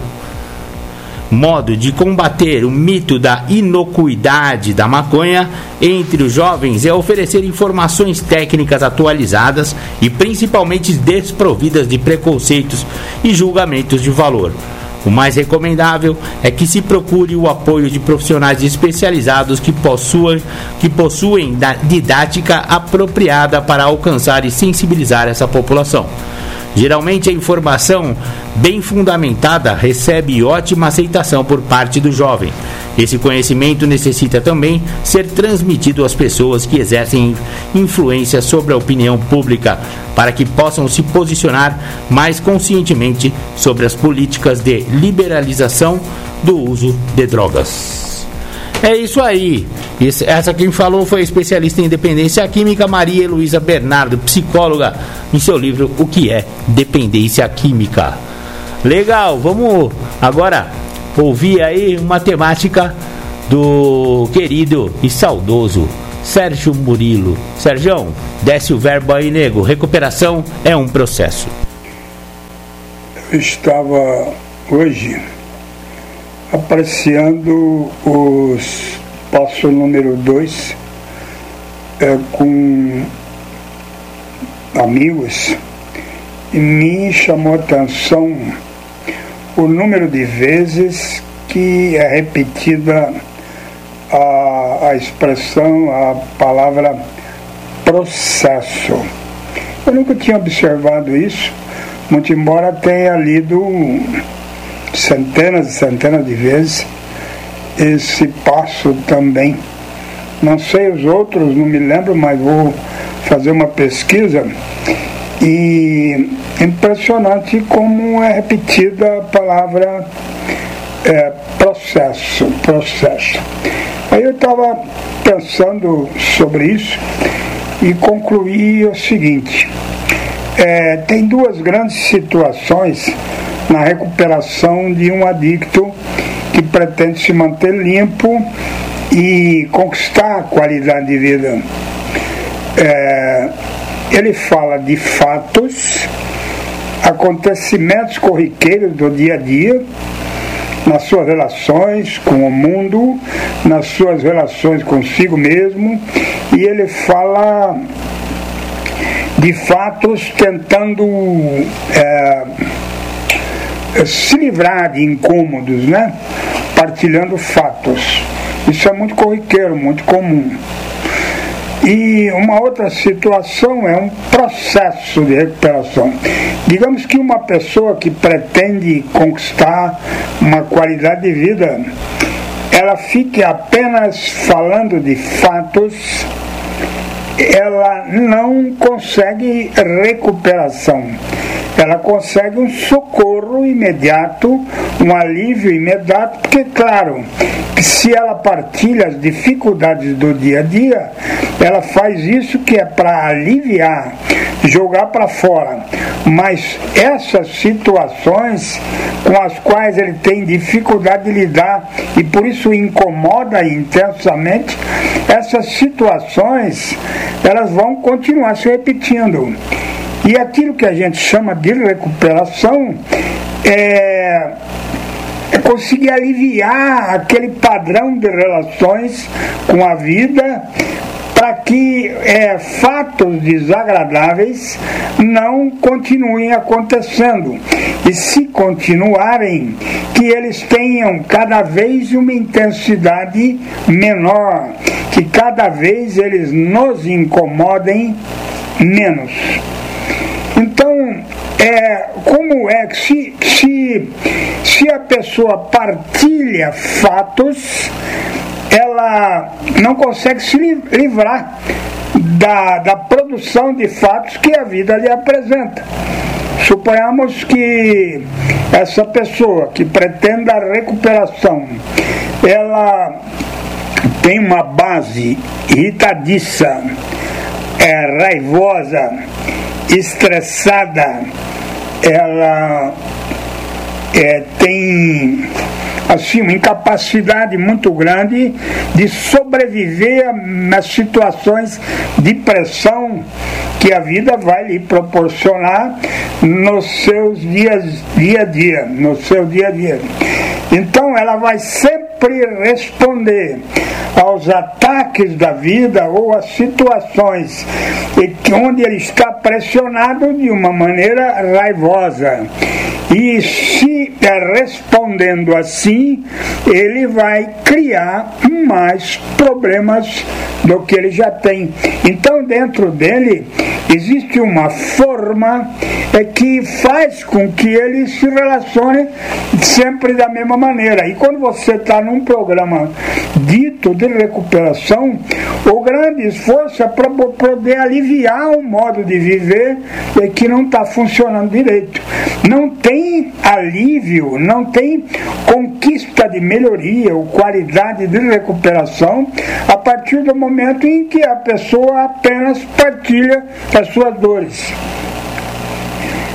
modo de combater o mito da inocuidade da maconha entre os jovens é oferecer informações técnicas atualizadas e principalmente desprovidas de preconceitos e julgamentos de valor. O mais recomendável é que se procure o apoio de profissionais especializados que possuem, que possuem didática apropriada para alcançar e sensibilizar essa população. Geralmente a informação bem fundamentada recebe ótima aceitação por parte do jovem. Esse conhecimento necessita também ser transmitido às pessoas que exercem influência sobre a opinião pública, para que possam se posicionar mais conscientemente sobre as políticas de liberalização do uso de drogas. É isso aí. Essa quem falou foi especialista em dependência química Maria Luísa Bernardo, psicóloga, em seu livro O que é Dependência Química. Legal, vamos agora ouvir aí uma temática do querido e saudoso Sérgio Murilo. Sérgio, desce o verbo aí, nego. Recuperação é um processo. Eu estava hoje apreciando os passo número 2 é, com amigos e me chamou a atenção o número de vezes que é repetida a, a expressão, a palavra processo. Eu nunca tinha observado isso, muito embora tenha lido centenas e centenas de vezes esse passo também. Não sei os outros, não me lembro, mas vou fazer uma pesquisa. E impressionante como é repetida a palavra é, processo, processo. Aí eu estava pensando sobre isso e concluí o seguinte, é, tem duas grandes situações na recuperação de um adicto que pretende se manter limpo e conquistar a qualidade de vida. É, ele fala de fatos, acontecimentos corriqueiros do dia a dia, nas suas relações com o mundo, nas suas relações consigo mesmo, e ele fala de fatos tentando é, se livrar de incômodos, né? Partilhando fatos. Isso é muito corriqueiro, muito comum. E uma outra situação é um processo de recuperação. Digamos que uma pessoa que pretende conquistar uma qualidade de vida, ela fique apenas falando de fatos, ela não consegue recuperação ela consegue um socorro imediato, um alívio imediato, porque, claro, se ela partilha as dificuldades do dia a dia, ela faz isso que é para aliviar, jogar para fora. Mas essas situações com as quais ele tem dificuldade de lidar e por isso incomoda intensamente, essas situações elas vão continuar se repetindo. E aquilo que a gente chama de recuperação é, é conseguir aliviar aquele padrão de relações com a vida para que é, fatos desagradáveis não continuem acontecendo. E se continuarem, que eles tenham cada vez uma intensidade menor, que cada vez eles nos incomodem menos. Então, é, como é que se, se, se a pessoa partilha fatos, ela não consegue se livrar da, da produção de fatos que a vida lhe apresenta. Suponhamos que essa pessoa que pretende a recuperação, ela tem uma base irritadiça, é raivosa, estressada, ela é, tem assim uma incapacidade muito grande de sobreviver nas situações de pressão que a vida vai lhe proporcionar nos seus dias dia a dia, no seu dia a dia. Então ela vai sempre responder aos ataques da vida ou às situações onde ele está pressionado de uma maneira raivosa. E se respondendo assim, ele vai criar mais problemas do que ele já tem. Então, dentro dele existe uma forma é, que faz com que ele se relacione sempre da mesma maneira. E quando você está num programa dito de recuperação, o grande esforço é para poder aliviar o modo de viver é, que não está funcionando direito. Não tem alívio, não tem conquista de melhoria ou qualidade de recuperação a partir do momento em que a pessoa apenas partilha as suas dores.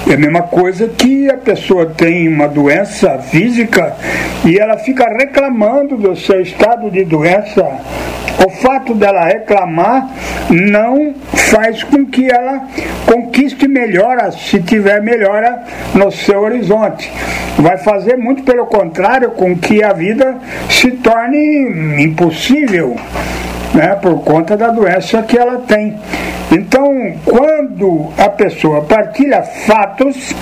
É a mesma coisa que a pessoa tem uma doença física e ela fica reclamando do seu estado de doença. O fato dela reclamar não faz com que ela conquiste melhora, se tiver melhora no seu horizonte. Vai fazer muito pelo contrário com que a vida se torne impossível né, por conta da doença que ela tem. Então, quando a pessoa partilha fatos,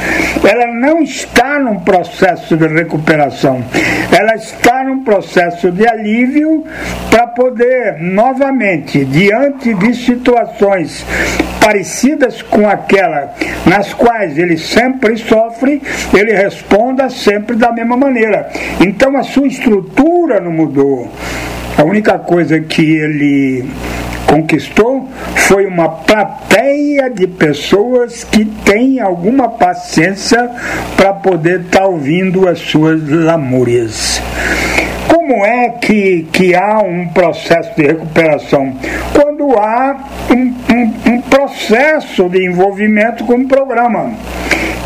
ela não está num processo de recuperação, ela está num processo de alívio para poder novamente, diante de situações parecidas com aquela nas quais ele sempre sofre, ele responda sempre da mesma maneira. Então, a sua estrutura não mudou. A única coisa que ele conquistou foi uma plateia de pessoas que têm alguma paciência para poder estar tá ouvindo as suas lamúrias. Como é que, que há um processo de recuperação? Quando há um, um, um processo de envolvimento com o programa.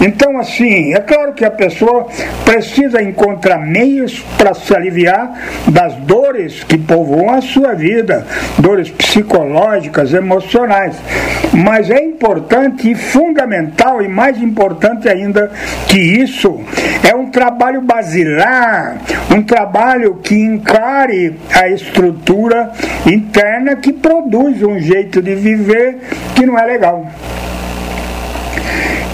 Então, assim, é claro que a pessoa precisa encontrar meios para se aliviar das dores que povoam a sua vida, dores psicológicas, emocionais. Mas é importante e fundamental, e mais importante ainda que isso, é um trabalho basilar, um trabalho que encare a estrutura interna que produz um jeito de viver que não é legal.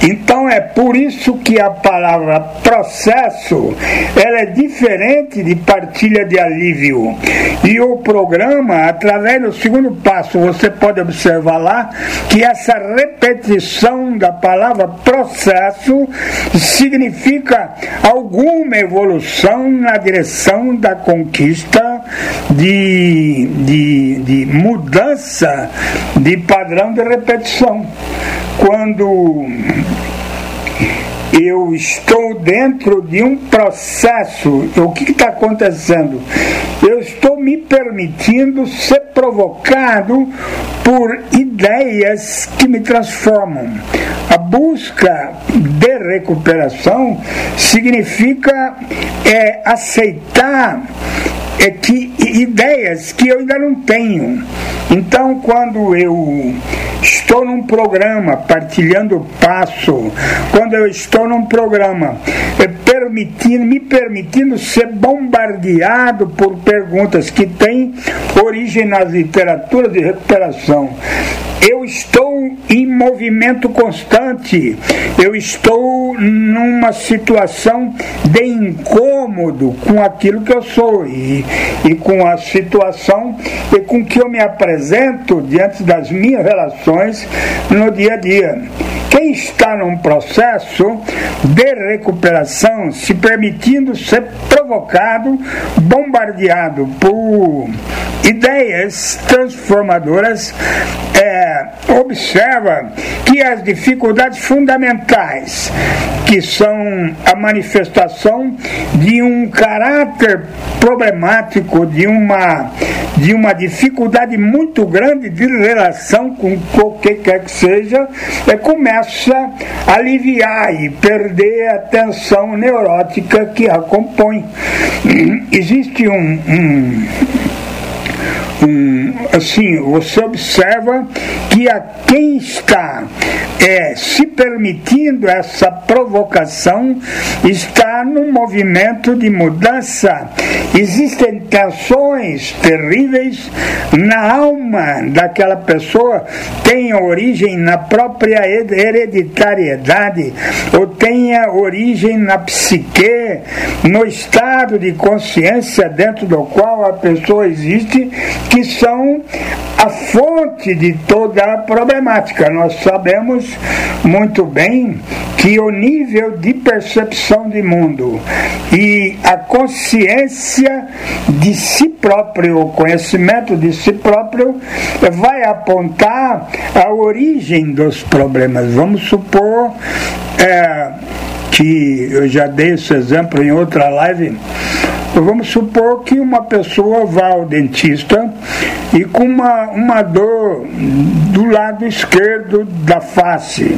Então é por isso que a palavra processo ela é diferente de partilha de alívio. E o programa, através do segundo passo, você pode observar lá que essa repetição da palavra processo significa alguma evolução na direção da conquista de, de, de mudança de padrão de repetição. Quando eu estou dentro de um processo. O que está acontecendo? Eu estou me permitindo ser provocado por ideias que me transformam. A busca de recuperação significa é, aceitar é que ideias que eu ainda não tenho. Então, quando eu estou num programa partilhando passo, quando eu estou num programa é, permitindo, me permitindo ser bombardeado por perguntas que têm origem nas literaturas de recuperação, eu estou em movimento constante, eu estou numa situação de incômodo com aquilo que eu sou e, e com a situação e com que eu me apresento diante das minhas relações no dia a dia. Quem está num processo de recuperação, se permitindo ser provocado, bombardeado por ideias transformadoras, é, observa que as dificuldades fundamentais, que são a manifestação de um caráter problemático, de uma, de uma dificuldade muito grande de relação com que quer que seja, é, começa a aliviar e perder a tensão neurótica que a compõe. Existe um, um assim, você observa que a quem está é, se permitindo essa provocação está num movimento de mudança. Existem tensões terríveis na alma daquela pessoa, tem origem na própria hereditariedade, ou tenha origem na psique, no estado de consciência dentro do qual a pessoa existe, que são a fonte de toda a problemática. Nós sabemos muito bem que o nível de percepção de mundo e a consciência de si próprio, o conhecimento de si próprio, vai apontar a origem dos problemas. Vamos supor é, que eu já dei esse exemplo em outra live Vamos supor que uma pessoa vá ao dentista e com uma, uma dor do lado esquerdo da face.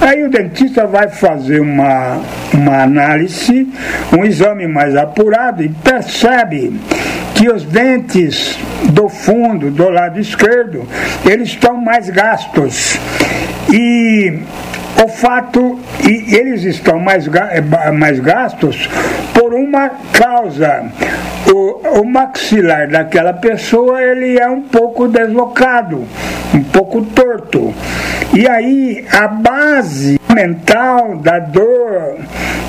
Aí o dentista vai fazer uma, uma análise, um exame mais apurado e percebe que os dentes do fundo, do lado esquerdo, eles estão mais gastos. E o fato, e eles estão mais, eh, mais gastos por uma causa. O, o maxilar daquela pessoa ele é um pouco deslocado, um pouco torto. E aí a base mental da dor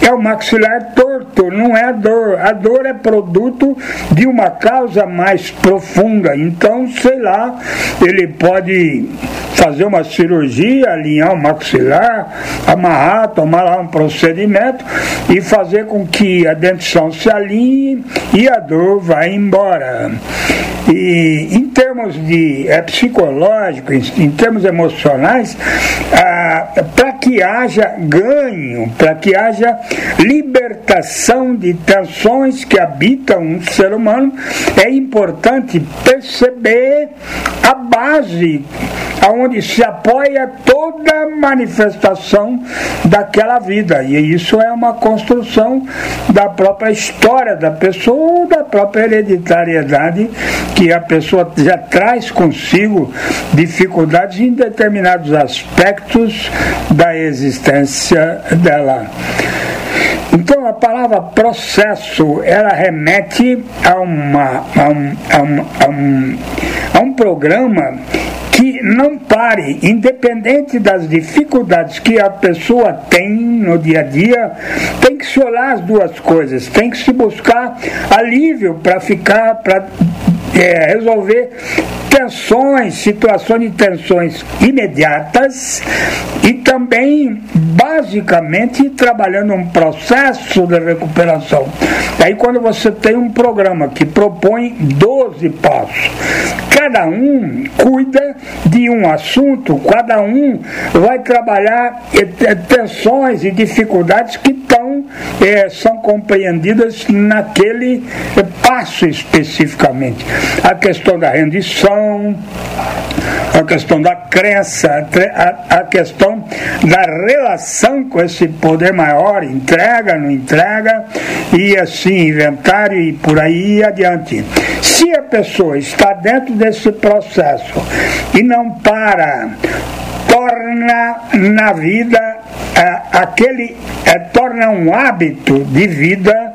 é o maxilar torto, não é a dor. A dor é produto de uma causa mais profunda. Então, sei lá, ele pode fazer uma cirurgia, alinhar o maxilar, amarrar, tomar lá um procedimento e fazer com que a dentição se alinhe e a dor vá embora. E em termos de é, psicológico, em, termos emocionais, ah, para que haja ganho, para que haja libertação de tensões que habitam um ser humano, é importante perceber a base aonde se apoia toda manifestação daquela vida. E isso é uma construção da própria história da pessoa da própria hereditariedade que a pessoa já traz consigo dificuldades em determinados aspectos da existência dela. Então a palavra processo ela remete a, uma, a, um, a, um, a, um, a um programa que não pare, independente das dificuldades que a pessoa tem no dia a dia, tem que se olhar as duas coisas, tem que se buscar alívio para ficar, para é, resolver tensões, situações de tensões imediatas e também, basicamente, trabalhando um processo de recuperação. Aí, quando você tem um programa que propõe 12 passos, cada um cuida de um assunto, cada um vai trabalhar tensões e dificuldades que tão, é, são compreendidas naquele passo especificamente. A questão da rendição, a questão da crença, a, questão da relação com esse poder maior, entrega, não entrega, e assim, inventário e por aí adiante. Se a pessoa está dentro desse processo e não para, torna na vida é, aquele é, torna um hábito de vida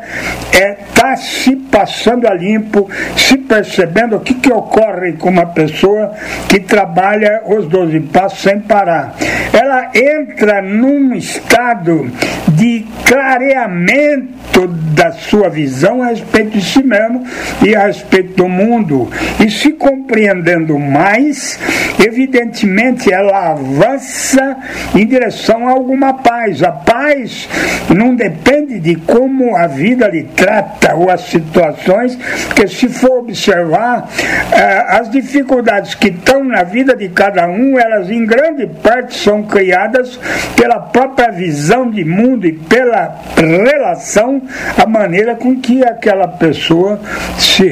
é se passando a limpo, se percebendo o que, que ocorre com uma pessoa que trabalha os 12 passos sem parar. Ela entra num estado de clareamento da sua visão a respeito de si mesmo e a respeito do mundo. E se compreendendo mais, evidentemente ela avança em direção a alguma paz. A paz não depende de como a vida lhe trata ou as situações, porque se for observar, eh, as dificuldades que estão na vida de cada um, elas em grande parte são criadas pela própria visão de mundo e pela relação, a maneira com que aquela pessoa se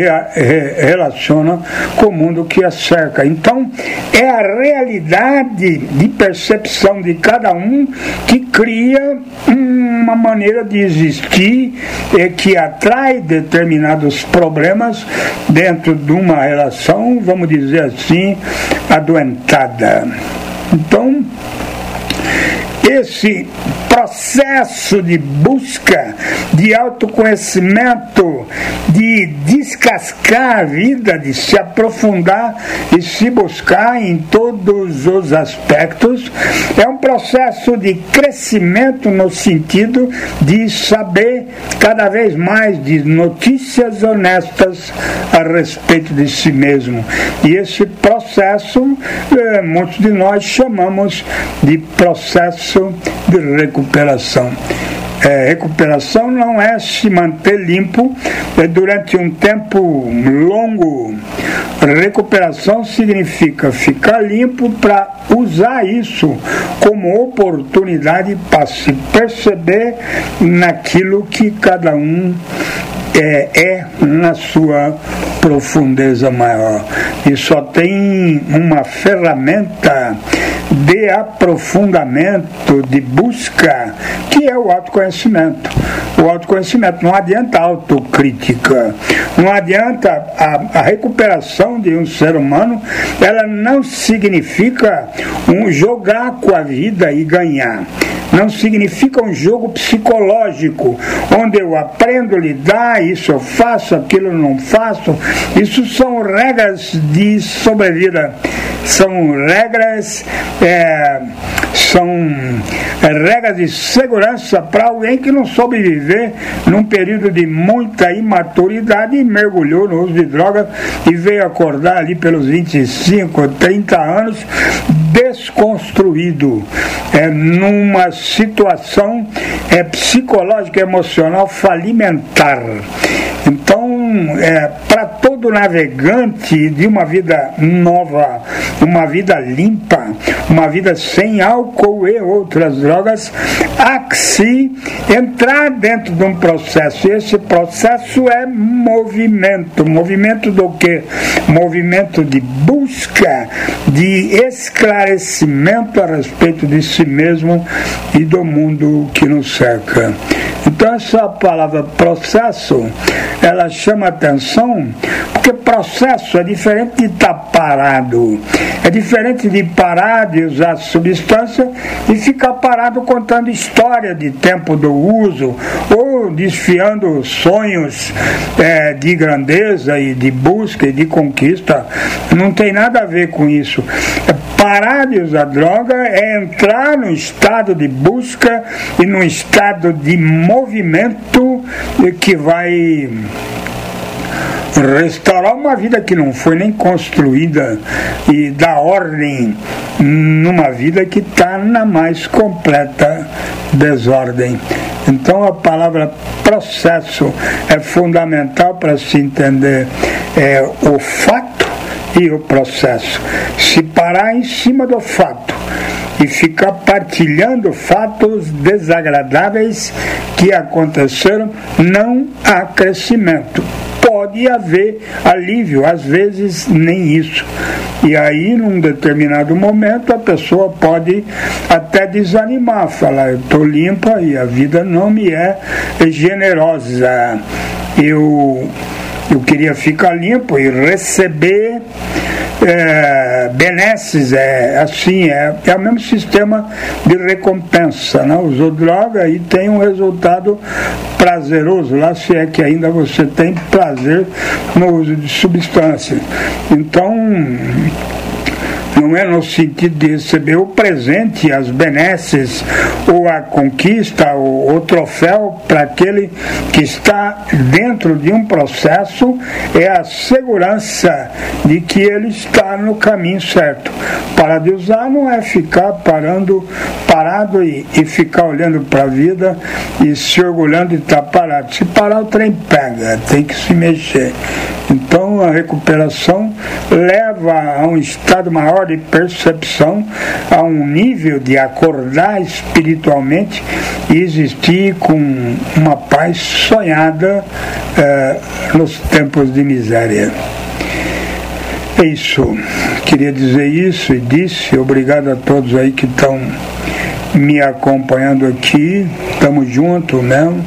relaciona com o mundo que a cerca. Então, é a realidade de percepção de cada um que cria uma maneira de existir é, que atrai determinados problemas dentro de uma relação, vamos dizer assim, adoentada. Então, esse processo de busca, de autoconhecimento, de descascar a vida, de se aprofundar e se buscar em todos os aspectos, é um processo de crescimento no sentido de saber cada vez mais de notícias honestas a respeito de si mesmo. E esse processo, eh, muitos de nós chamamos de processo de recuperação. É, recuperação não é se manter limpo é durante um tempo longo. Recuperação significa ficar limpo para usar isso como oportunidade para se perceber naquilo que cada um é, é na sua profundeza maior. E só tem uma ferramenta de aprofundamento, de busca, que é o autoconhecimento. O autoconhecimento não adianta autocrítica, não adianta a, a recuperação de um ser humano, ela não significa um jogar com a vida e ganhar não significa um jogo psicológico, onde eu aprendo a lidar, isso eu faço, aquilo eu não faço. Isso são regras de sobrevida, são regras, é, são é, regras de segurança para alguém que não soube viver num período de muita imaturidade e mergulhou no uso de drogas e veio acordar ali pelos 25, 30 anos desconstruído, é, numa situação é, psicológica, emocional falimentar. Então, é, todo navegante de uma vida nova, uma vida limpa, uma vida sem álcool e outras drogas, há que se entrar dentro de um processo. E esse processo é movimento. Movimento do que? Movimento de busca, de esclarecimento a respeito de si mesmo e do mundo que nos cerca. Então essa palavra processo, ela chama atenção porque processo é diferente de estar parado. É diferente de parar de usar substância e ficar parado contando história de tempo do uso ou desfiando sonhos é, de grandeza e de busca e de conquista. Não tem nada a ver com isso. Parar de usar droga é entrar no estado de busca e no estado de movimento que vai restaurar uma vida que não foi nem construída e dar ordem numa vida que está na mais completa desordem. Então a palavra processo é fundamental para se entender é, o fato e o processo. Se parar em cima do fato e ficar partilhando fatos desagradáveis que aconteceram, não há crescimento pode haver alívio, às vezes nem isso. E aí, num determinado momento, a pessoa pode até desanimar, falar: eu estou limpa e a vida não me é generosa. Eu, eu queria ficar limpo e receber é, benesses, é assim, é, é o mesmo sistema de recompensa. Né? Usou droga e tem um resultado prazeroso, lá se é que ainda você tem prazer no uso de substâncias. Então, não é no sentido de receber o presente, as benesses, ou a conquista, ou o troféu para aquele que está dentro de um processo, é a segurança de que ele está no caminho certo. Parar de usar não é ficar parando, parado e, e ficar olhando para a vida e se orgulhando de estar parado. Se parar, o trem pega, tem que se mexer. Então a recuperação leva a um estado maior de percepção, a um nível de acordar espiritualmente e existir com uma paz sonhada eh, nos tempos de miséria. É isso, queria dizer isso e disse, obrigado a todos aí que estão me acompanhando aqui, estamos juntos mesmo.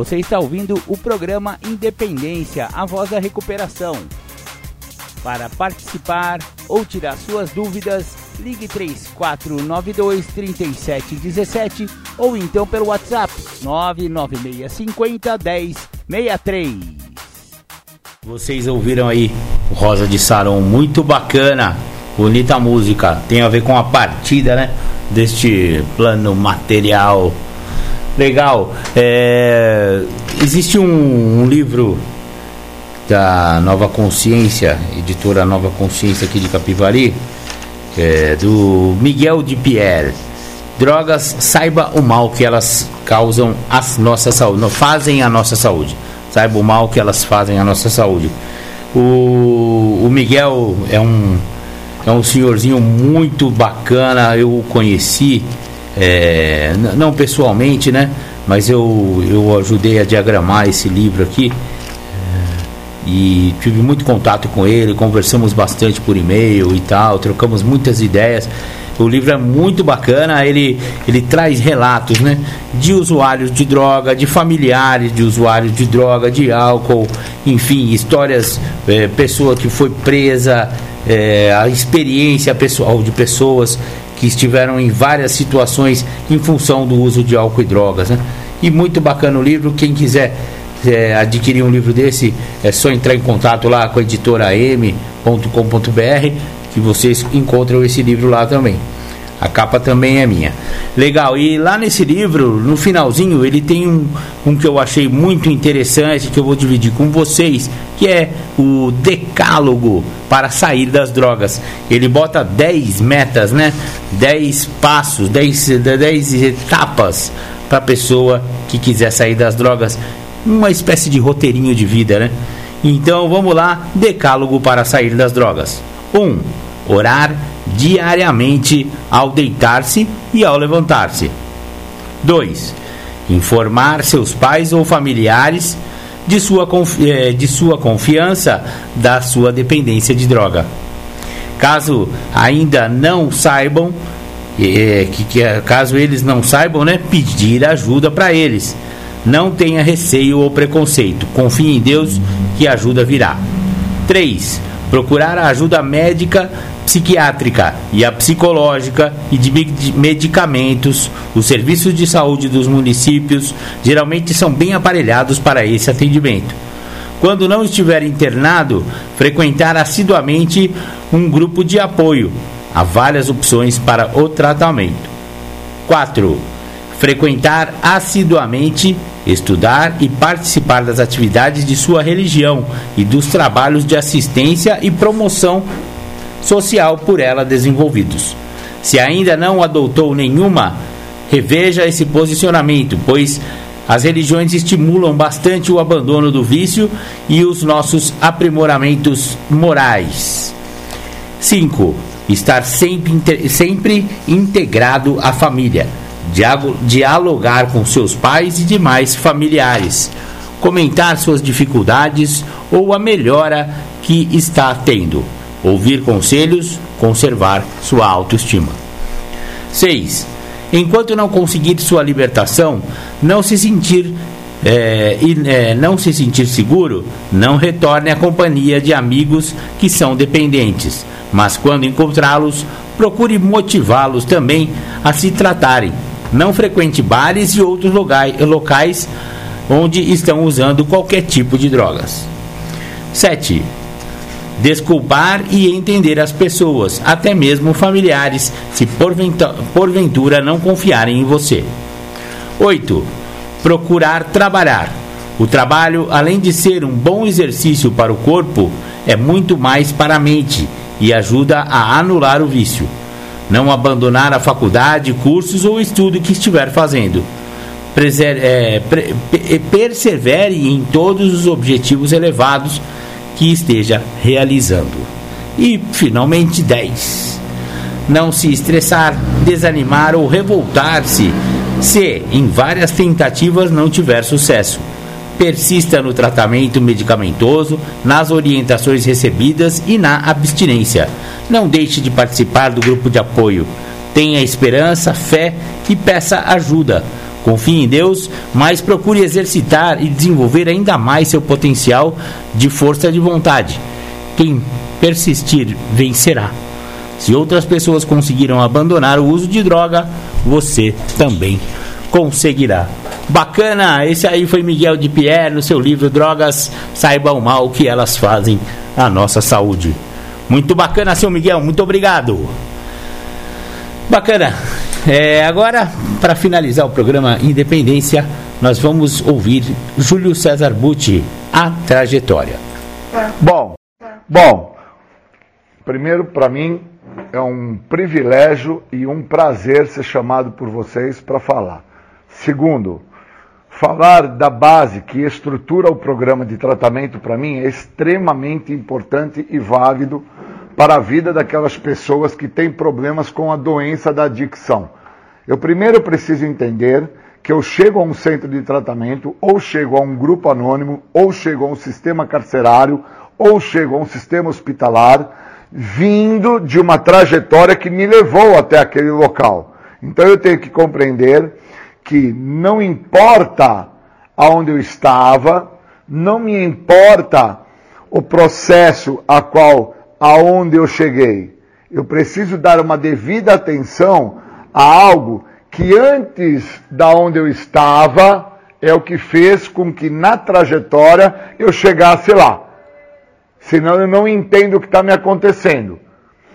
Você está ouvindo o programa Independência, a voz da recuperação. Para participar ou tirar suas dúvidas, ligue 3492 3717 ou então pelo WhatsApp 99650 1063. Vocês ouviram aí Rosa de Saron, muito bacana, bonita música, tem a ver com a partida, né? Deste plano material. Legal. É, existe um, um livro da Nova Consciência, editora Nova Consciência aqui de Capivari, é, do Miguel de Pierre. Drogas, saiba o mal que elas causam a nossa saúde, fazem a nossa saúde. Saiba o mal que elas fazem à nossa saúde. O, o Miguel é um, é um senhorzinho muito bacana, eu o conheci, é, não pessoalmente, né? Mas eu, eu ajudei a diagramar esse livro aqui e tive muito contato com ele, conversamos bastante por e-mail e tal, trocamos muitas ideias. O livro é muito bacana, ele, ele traz relatos né, de usuários de droga, de familiares de usuários de droga, de álcool, enfim, histórias, é, pessoa que foi presa, é, a experiência pessoal de pessoas que estiveram em várias situações em função do uso de álcool e drogas. Né? E muito bacana o livro, quem quiser é, adquirir um livro desse, é só entrar em contato lá com a editora m.com.br que vocês encontram esse livro lá também. A capa também é minha. Legal, e lá nesse livro, no finalzinho, ele tem um, um que eu achei muito interessante, que eu vou dividir com vocês, que é o decálogo para sair das drogas. Ele bota 10 metas, né? 10 passos, 10, 10 etapas para a pessoa que quiser sair das drogas uma espécie de roteirinho de vida, né? Então vamos lá, decálogo para sair das drogas. 1. Um, orar diariamente ao deitar-se e ao levantar-se. 2. Informar seus pais ou familiares de sua, eh, de sua confiança da sua dependência de droga. Caso ainda não saibam, é, que, que, caso eles não saibam, né, pedir ajuda para eles não tenha receio ou preconceito. Confie em Deus que ajuda virá. 3. Procurar a ajuda médica, psiquiátrica e a psicológica e de medicamentos. Os serviços de saúde dos municípios geralmente são bem aparelhados para esse atendimento. Quando não estiver internado, frequentar assiduamente um grupo de apoio. Há várias opções para o tratamento. 4 frequentar assiduamente, estudar e participar das atividades de sua religião e dos trabalhos de assistência e promoção social por ela desenvolvidos. Se ainda não adotou nenhuma, reveja esse posicionamento, pois as religiões estimulam bastante o abandono do vício e os nossos aprimoramentos morais. 5. Estar sempre, sempre integrado à família dialogar com seus pais e demais familiares, comentar suas dificuldades ou a melhora que está tendo, ouvir conselhos, conservar sua autoestima. 6. Enquanto não conseguir sua libertação, não se sentir é, e é, não se sentir seguro, não retorne à companhia de amigos que são dependentes, mas quando encontrá-los, procure motivá-los também a se tratarem não frequente bares e outros locais onde estão usando qualquer tipo de drogas. 7. Desculpar e entender as pessoas, até mesmo familiares, se porventura não confiarem em você. 8. Procurar trabalhar. O trabalho, além de ser um bom exercício para o corpo, é muito mais para a mente e ajuda a anular o vício não abandonar a faculdade, cursos ou estudo que estiver fazendo. Preser, é, pre, persevere em todos os objetivos elevados que esteja realizando. E, finalmente, 10. Não se estressar, desanimar ou revoltar-se se em várias tentativas não tiver sucesso persista no tratamento medicamentoso, nas orientações recebidas e na abstinência. Não deixe de participar do grupo de apoio. Tenha esperança, fé e peça ajuda. Confie em Deus, mas procure exercitar e desenvolver ainda mais seu potencial de força de vontade. Quem persistir vencerá. Se outras pessoas conseguiram abandonar o uso de droga, você também conseguirá. Bacana, esse aí foi Miguel de Pierre no seu livro Drogas Saiba o Mal que elas fazem à nossa saúde. Muito bacana, seu Miguel, muito obrigado. Bacana. É, agora, para finalizar o programa Independência, nós vamos ouvir Júlio César Butti, A Trajetória. Bom, bom, primeiro para mim é um privilégio e um prazer ser chamado por vocês para falar. Segundo, falar da base que estrutura o programa de tratamento para mim é extremamente importante e válido para a vida daquelas pessoas que têm problemas com a doença da adicção. Eu primeiro preciso entender que eu chego a um centro de tratamento, ou chego a um grupo anônimo, ou chego a um sistema carcerário, ou chego a um sistema hospitalar, vindo de uma trajetória que me levou até aquele local. Então eu tenho que compreender que não importa aonde eu estava, não me importa o processo a qual aonde eu cheguei. Eu preciso dar uma devida atenção a algo que antes da onde eu estava é o que fez com que na trajetória eu chegasse lá. Senão eu não entendo o que está me acontecendo.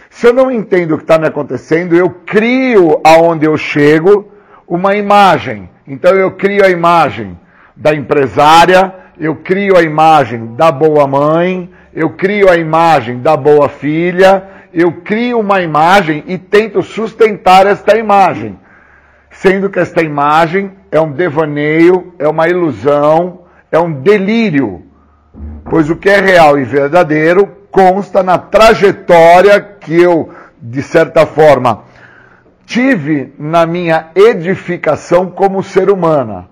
Se eu não entendo o que está me acontecendo, eu crio aonde eu chego uma imagem. Então eu crio a imagem da empresária, eu crio a imagem da boa mãe, eu crio a imagem da boa filha, eu crio uma imagem e tento sustentar esta imagem, sendo que esta imagem é um devaneio, é uma ilusão, é um delírio, pois o que é real e verdadeiro consta na trajetória que eu, de certa forma, tive na minha edificação como ser humana.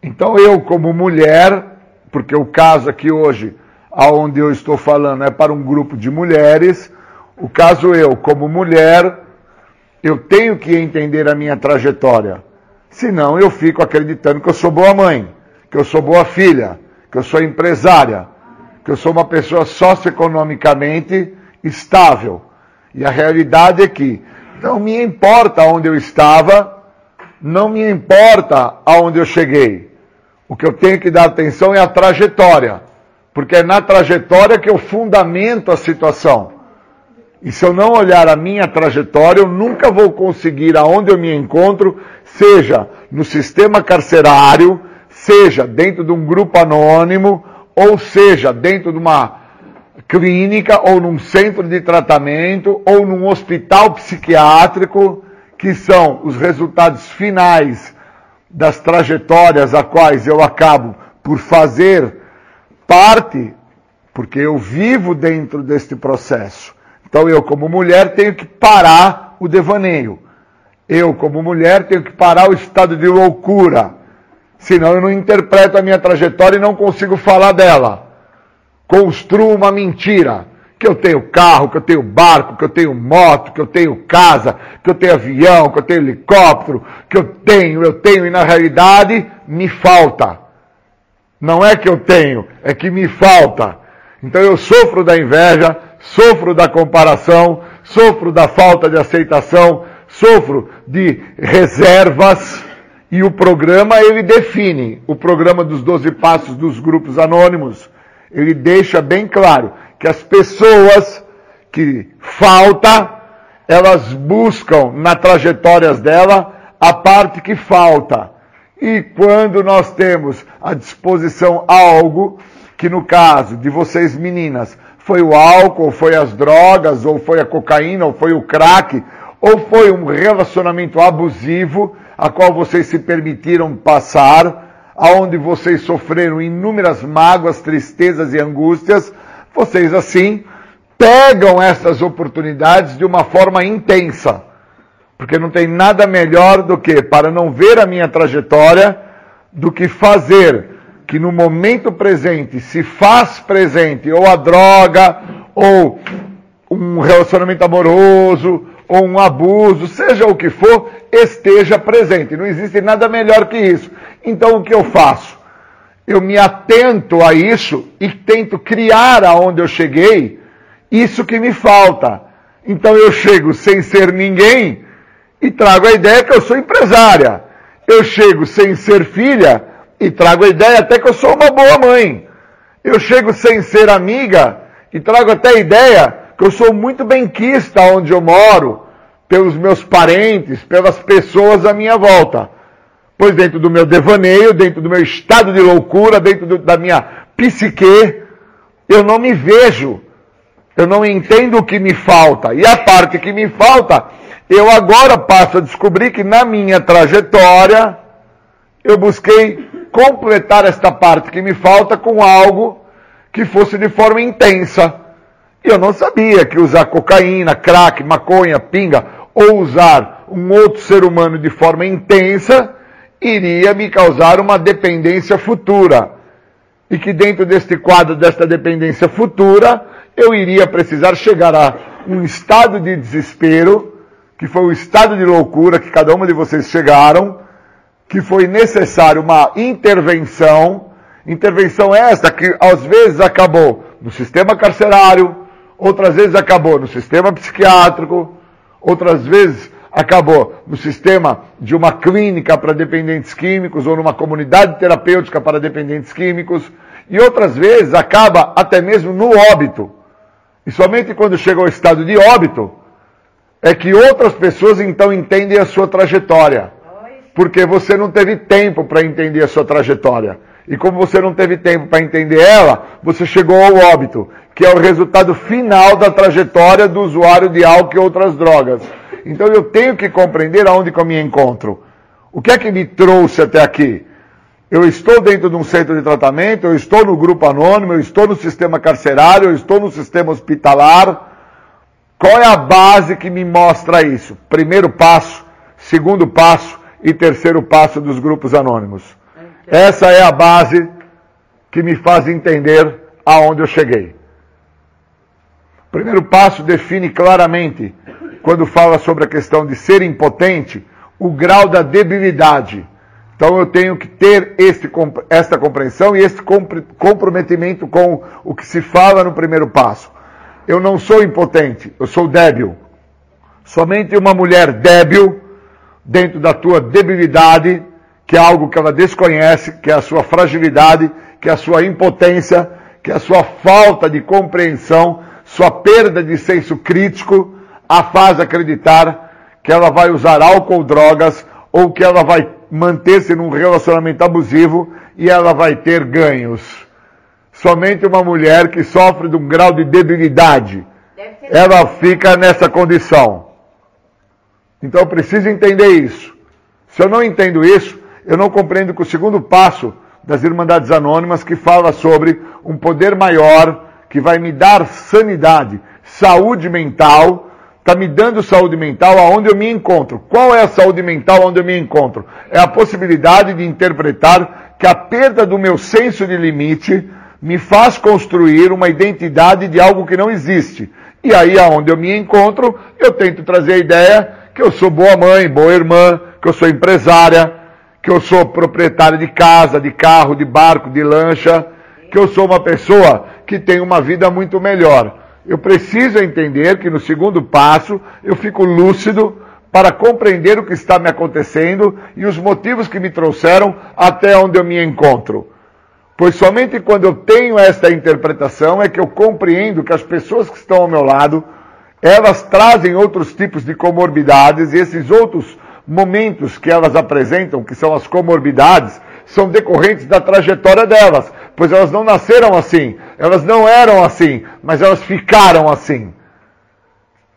Então eu, como mulher, porque o caso aqui hoje aonde eu estou falando é para um grupo de mulheres. O caso eu, como mulher, eu tenho que entender a minha trajetória. Senão eu fico acreditando que eu sou boa mãe, que eu sou boa filha, que eu sou empresária, que eu sou uma pessoa socioeconomicamente estável. E a realidade é que não me importa onde eu estava, não me importa aonde eu cheguei. O que eu tenho que dar atenção é a trajetória porque é na trajetória que eu fundamento a situação. E se eu não olhar a minha trajetória, eu nunca vou conseguir aonde eu me encontro, seja no sistema carcerário, seja dentro de um grupo anônimo, ou seja dentro de uma clínica, ou num centro de tratamento, ou num hospital psiquiátrico, que são os resultados finais das trajetórias a quais eu acabo por fazer parte, porque eu vivo dentro deste processo. Então eu, como mulher, tenho que parar o devaneio. Eu, como mulher, tenho que parar o estado de loucura. Senão eu não interpreto a minha trajetória e não consigo falar dela. Construo uma mentira. Que eu tenho carro, que eu tenho barco, que eu tenho moto, que eu tenho casa, que eu tenho avião, que eu tenho helicóptero, que eu tenho, eu tenho, e na realidade me falta. Não é que eu tenho, é que me falta. Então eu sofro da inveja, sofro da comparação, sofro da falta de aceitação, sofro de reservas. E o programa ele define, o programa dos 12 passos dos grupos anônimos, ele deixa bem claro que as pessoas que falta, elas buscam na trajetórias dela a parte que falta. E quando nós temos à disposição algo, que no caso de vocês meninas, foi o álcool, foi as drogas, ou foi a cocaína, ou foi o crack, ou foi um relacionamento abusivo, a qual vocês se permitiram passar, aonde vocês sofreram inúmeras mágoas, tristezas e angústias, vocês assim pegam essas oportunidades de uma forma intensa porque não tem nada melhor do que, para não ver a minha trajetória, do que fazer que no momento presente se faz presente ou a droga, ou um relacionamento amoroso, ou um abuso, seja o que for, esteja presente. Não existe nada melhor que isso. Então o que eu faço? Eu me atento a isso e tento criar aonde eu cheguei isso que me falta. Então eu chego sem ser ninguém e trago a ideia que eu sou empresária. Eu chego sem ser filha e trago a ideia até que eu sou uma boa mãe. Eu chego sem ser amiga e trago até a ideia que eu sou muito benquista onde eu moro, pelos meus parentes, pelas pessoas à minha volta. Pois dentro do meu devaneio, dentro do meu estado de loucura, dentro do, da minha psique, eu não me vejo. Eu não entendo o que me falta. E a parte que me falta, eu agora passo a descobrir que na minha trajetória, eu busquei completar esta parte que me falta com algo que fosse de forma intensa. Eu não sabia que usar cocaína, crack, maconha, pinga ou usar um outro ser humano de forma intensa iria me causar uma dependência futura. E que dentro deste quadro desta dependência futura, eu iria precisar chegar a um estado de desespero, que foi o estado de loucura que cada uma de vocês chegaram, que foi necessário uma intervenção, intervenção esta que às vezes acabou no sistema carcerário, outras vezes acabou no sistema psiquiátrico, outras vezes acabou no sistema de uma clínica para dependentes químicos ou numa comunidade terapêutica para dependentes químicos, e outras vezes acaba até mesmo no óbito. E somente quando chega ao estado de óbito é que outras pessoas então entendem a sua trajetória. Porque você não teve tempo para entender a sua trajetória. E como você não teve tempo para entender ela, você chegou ao óbito, que é o resultado final da trajetória do usuário de álcool e outras drogas. Então eu tenho que compreender aonde que eu me encontro. O que é que me trouxe até aqui? Eu estou dentro de um centro de tratamento, eu estou no grupo anônimo, eu estou no sistema carcerário, eu estou no sistema hospitalar. Qual é a base que me mostra isso? Primeiro passo, segundo passo e terceiro passo dos grupos anônimos. Essa é a base que me faz entender aonde eu cheguei. Primeiro passo define claramente, quando fala sobre a questão de ser impotente, o grau da debilidade. Então eu tenho que ter este, esta compreensão e este comprometimento com o que se fala no primeiro passo. Eu não sou impotente, eu sou débil. Somente uma mulher débil, dentro da tua debilidade, que é algo que ela desconhece, que é a sua fragilidade, que é a sua impotência, que é a sua falta de compreensão, sua perda de senso crítico, a faz acreditar que ela vai usar álcool ou drogas ou que ela vai manter-se num relacionamento abusivo e ela vai ter ganhos. Somente uma mulher que sofre de um grau de debilidade, ela fica nessa condição. Então eu preciso entender isso. Se eu não entendo isso, eu não compreendo que o segundo passo das Irmandades Anônimas, que fala sobre um poder maior que vai me dar sanidade, saúde mental, está me dando saúde mental aonde eu me encontro. Qual é a saúde mental onde eu me encontro? É a possibilidade de interpretar que a perda do meu senso de limite me faz construir uma identidade de algo que não existe. E aí, aonde eu me encontro, eu tento trazer a ideia que eu sou boa mãe, boa irmã, que eu sou empresária, que eu sou proprietário de casa, de carro, de barco, de lancha, que eu sou uma pessoa que tem uma vida muito melhor. Eu preciso entender que no segundo passo eu fico lúcido para compreender o que está me acontecendo e os motivos que me trouxeram até onde eu me encontro. Pois somente quando eu tenho esta interpretação é que eu compreendo que as pessoas que estão ao meu lado, elas trazem outros tipos de comorbidades e esses outros momentos que elas apresentam, que são as comorbidades, são decorrentes da trajetória delas, pois elas não nasceram assim, elas não eram assim, mas elas ficaram assim.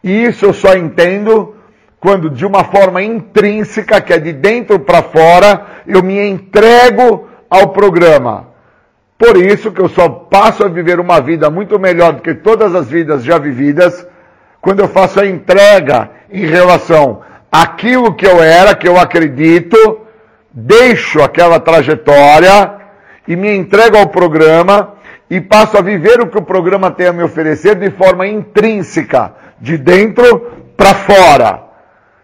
E isso eu só entendo quando, de uma forma intrínseca, que é de dentro para fora, eu me entrego ao programa. Por isso que eu só passo a viver uma vida muito melhor do que todas as vidas já vividas, quando eu faço a entrega em relação àquilo que eu era, que eu acredito, deixo aquela trajetória e me entrego ao programa e passo a viver o que o programa tem a me oferecer de forma intrínseca, de dentro para fora.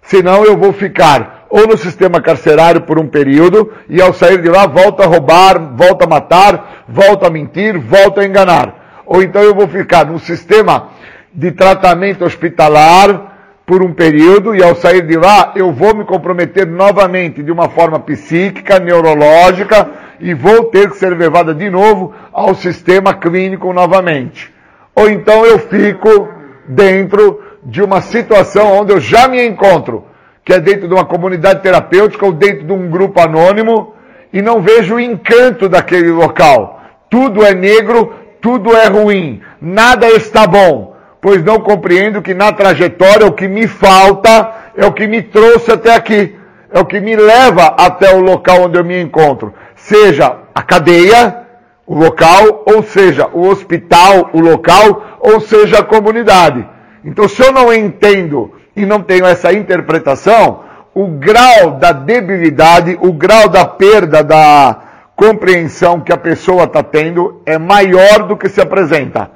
Senão eu vou ficar ou no sistema carcerário por um período, e ao sair de lá volta a roubar, volta a matar, volta a mentir, volta a enganar. Ou então eu vou ficar num sistema de tratamento hospitalar por um período, e ao sair de lá eu vou me comprometer novamente de uma forma psíquica, neurológica, e vou ter que ser levada de novo ao sistema clínico novamente. Ou então eu fico dentro de uma situação onde eu já me encontro, que é dentro de uma comunidade terapêutica ou dentro de um grupo anônimo, e não vejo o encanto daquele local. Tudo é negro, tudo é ruim, nada está bom, pois não compreendo que na trajetória o que me falta é o que me trouxe até aqui, é o que me leva até o local onde eu me encontro, seja a cadeia, o local, ou seja, o hospital, o local, ou seja, a comunidade. Então, se eu não entendo e não tenho essa interpretação, o grau da debilidade, o grau da perda da compreensão que a pessoa está tendo é maior do que se apresenta.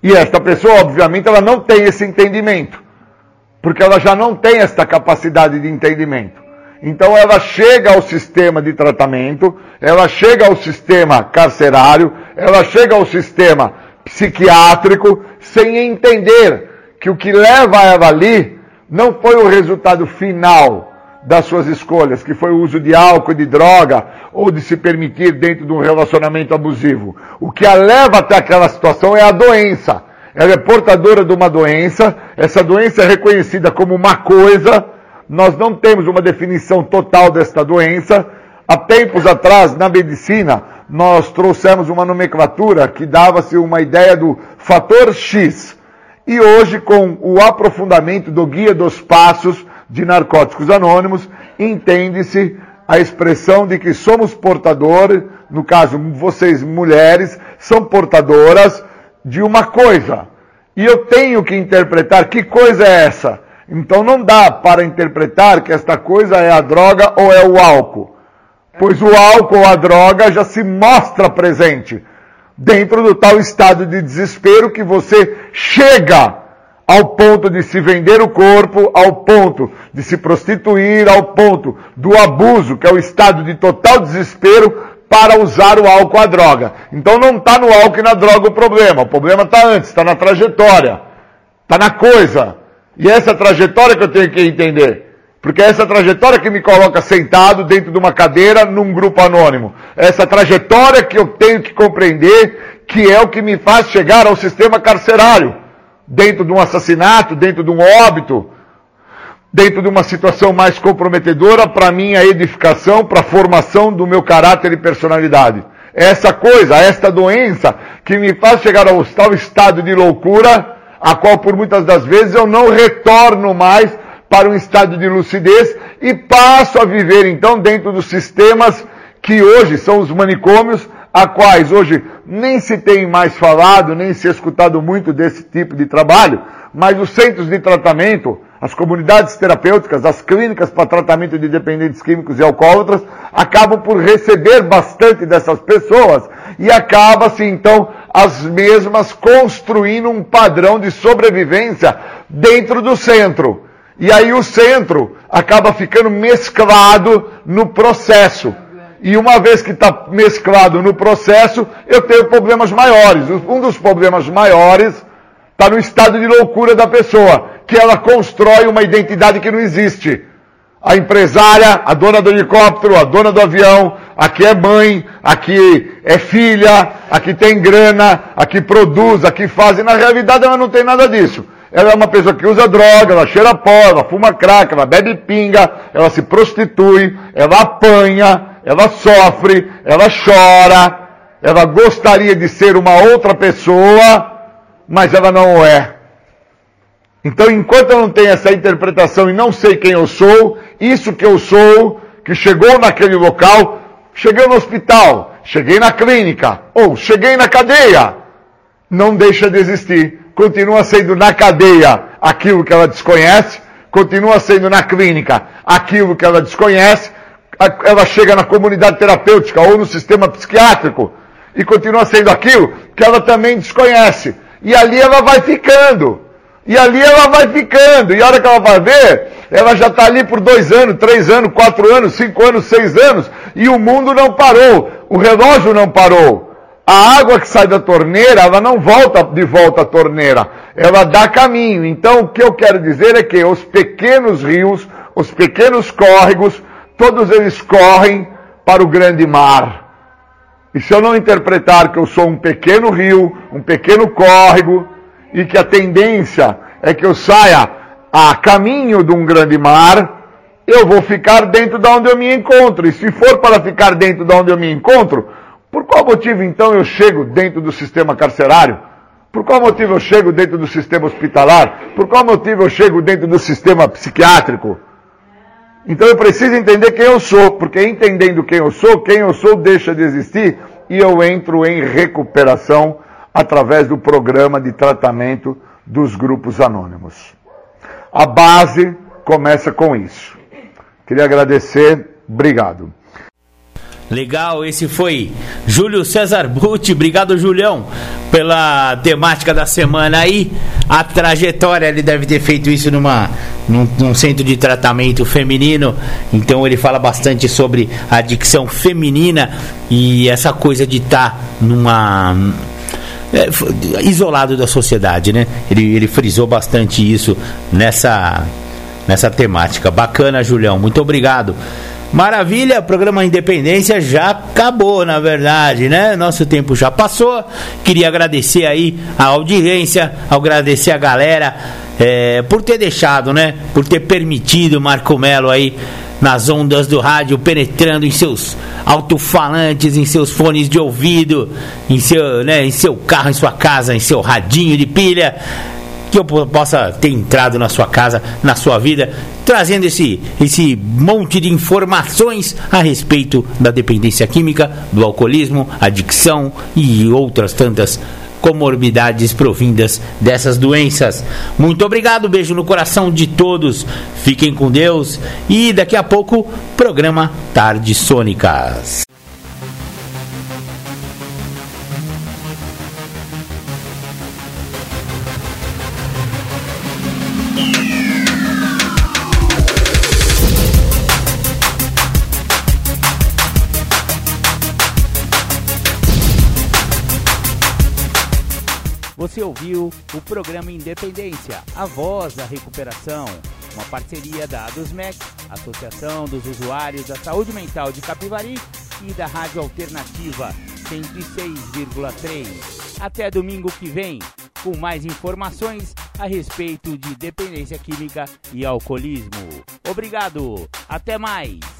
E esta pessoa, obviamente, ela não tem esse entendimento, porque ela já não tem esta capacidade de entendimento. Então ela chega ao sistema de tratamento, ela chega ao sistema carcerário, ela chega ao sistema psiquiátrico sem entender que o que leva ela ali não foi o resultado final das suas escolhas, que foi o uso de álcool, de droga ou de se permitir dentro de um relacionamento abusivo. O que a leva até aquela situação é a doença. Ela é portadora de uma doença, essa doença é reconhecida como uma coisa, nós não temos uma definição total desta doença. Há tempos atrás, na medicina, nós trouxemos uma nomenclatura que dava-se uma ideia do fator X. E hoje, com o aprofundamento do Guia dos Passos de Narcóticos Anônimos, entende-se a expressão de que somos portadores, no caso, vocês mulheres, são portadoras de uma coisa. E eu tenho que interpretar que coisa é essa. Então não dá para interpretar que esta coisa é a droga ou é o álcool. Pois o álcool ou a droga já se mostra presente dentro do tal estado de desespero que você chega ao ponto de se vender o corpo, ao ponto de se prostituir, ao ponto do abuso, que é o estado de total desespero para usar o álcool a droga. Então não está no álcool e na droga o problema. O problema está antes, está na trajetória, está na coisa. E essa trajetória que eu tenho que entender. Porque é essa trajetória que me coloca sentado dentro de uma cadeira num grupo anônimo. É essa trajetória que eu tenho que compreender que é o que me faz chegar ao sistema carcerário. Dentro de um assassinato, dentro de um óbito, dentro de uma situação mais comprometedora para minha edificação, para a formação do meu caráter e personalidade. É essa coisa, esta doença que me faz chegar ao tal estado de loucura, a qual por muitas das vezes eu não retorno mais para um estado de lucidez e passo a viver então dentro dos sistemas que hoje são os manicômios, a quais hoje nem se tem mais falado, nem se escutado muito desse tipo de trabalho, mas os centros de tratamento, as comunidades terapêuticas, as clínicas para tratamento de dependentes químicos e alcoólatras, acabam por receber bastante dessas pessoas e acaba-se então as mesmas construindo um padrão de sobrevivência dentro do centro. E aí o centro acaba ficando mesclado no processo. E uma vez que está mesclado no processo, eu tenho problemas maiores. Um dos problemas maiores está no estado de loucura da pessoa, que ela constrói uma identidade que não existe. A empresária, a dona do helicóptero, a dona do avião, aqui é mãe, aqui é filha, aqui tem grana, aqui produz, aqui faz, e na realidade ela não tem nada disso. Ela é uma pessoa que usa droga, ela cheira pó, ela fuma crack, ela bebe pinga, ela se prostitui, ela apanha, ela sofre, ela chora, ela gostaria de ser uma outra pessoa, mas ela não é. Então, enquanto eu não tenho essa interpretação e não sei quem eu sou, isso que eu sou, que chegou naquele local, cheguei no hospital, cheguei na clínica, ou cheguei na cadeia, não deixa de existir continua sendo na cadeia aquilo que ela desconhece, continua sendo na clínica aquilo que ela desconhece, ela chega na comunidade terapêutica ou no sistema psiquiátrico e continua sendo aquilo que ela também desconhece. E ali ela vai ficando. E ali ela vai ficando. E a hora que ela vai ver, Ela já está ali por dois anos, três anos, quatro anos, cinco anos, seis anos, e o mundo não parou, o relógio não parou. A água que sai da torneira, ela não volta de volta à torneira, ela dá caminho. Então, o que eu quero dizer é que os pequenos rios, os pequenos córregos, todos eles correm para o grande mar. E se eu não interpretar que eu sou um pequeno rio, um pequeno córrego, e que a tendência é que eu saia a caminho de um grande mar, eu vou ficar dentro de onde eu me encontro. E se for para ficar dentro de onde eu me encontro, por qual motivo então eu chego dentro do sistema carcerário? Por qual motivo eu chego dentro do sistema hospitalar? Por qual motivo eu chego dentro do sistema psiquiátrico? Então eu preciso entender quem eu sou, porque entendendo quem eu sou, quem eu sou deixa de existir e eu entro em recuperação através do programa de tratamento dos grupos anônimos. A base começa com isso. Queria agradecer, obrigado. Legal, esse foi Júlio César Butti. Obrigado, Julião, pela temática da semana aí. A trajetória, ele deve ter feito isso numa, num, num centro de tratamento feminino. Então, ele fala bastante sobre a adicção feminina e essa coisa de estar tá numa. É, isolado da sociedade, né? Ele, ele frisou bastante isso nessa, nessa temática. Bacana, Julião. Muito obrigado. Maravilha, programa Independência já acabou, na verdade, né? Nosso tempo já passou. Queria agradecer aí a audiência, agradecer a galera é, por ter deixado, né? Por ter permitido Marco Melo aí nas ondas do rádio, penetrando em seus alto-falantes, em seus fones de ouvido, em seu, né, em seu carro, em sua casa, em seu radinho de pilha que eu possa ter entrado na sua casa, na sua vida, trazendo esse, esse monte de informações a respeito da dependência química, do alcoolismo, adicção e outras tantas comorbidades provindas dessas doenças. Muito obrigado, beijo no coração de todos. Fiquem com Deus e daqui a pouco programa Tarde Sônicas. O programa Independência, a voz da recuperação, uma parceria da ADUSMEC, Associação dos Usuários da Saúde Mental de Capivari e da Rádio Alternativa 106,3. Até domingo que vem, com mais informações a respeito de dependência química e alcoolismo. Obrigado, até mais!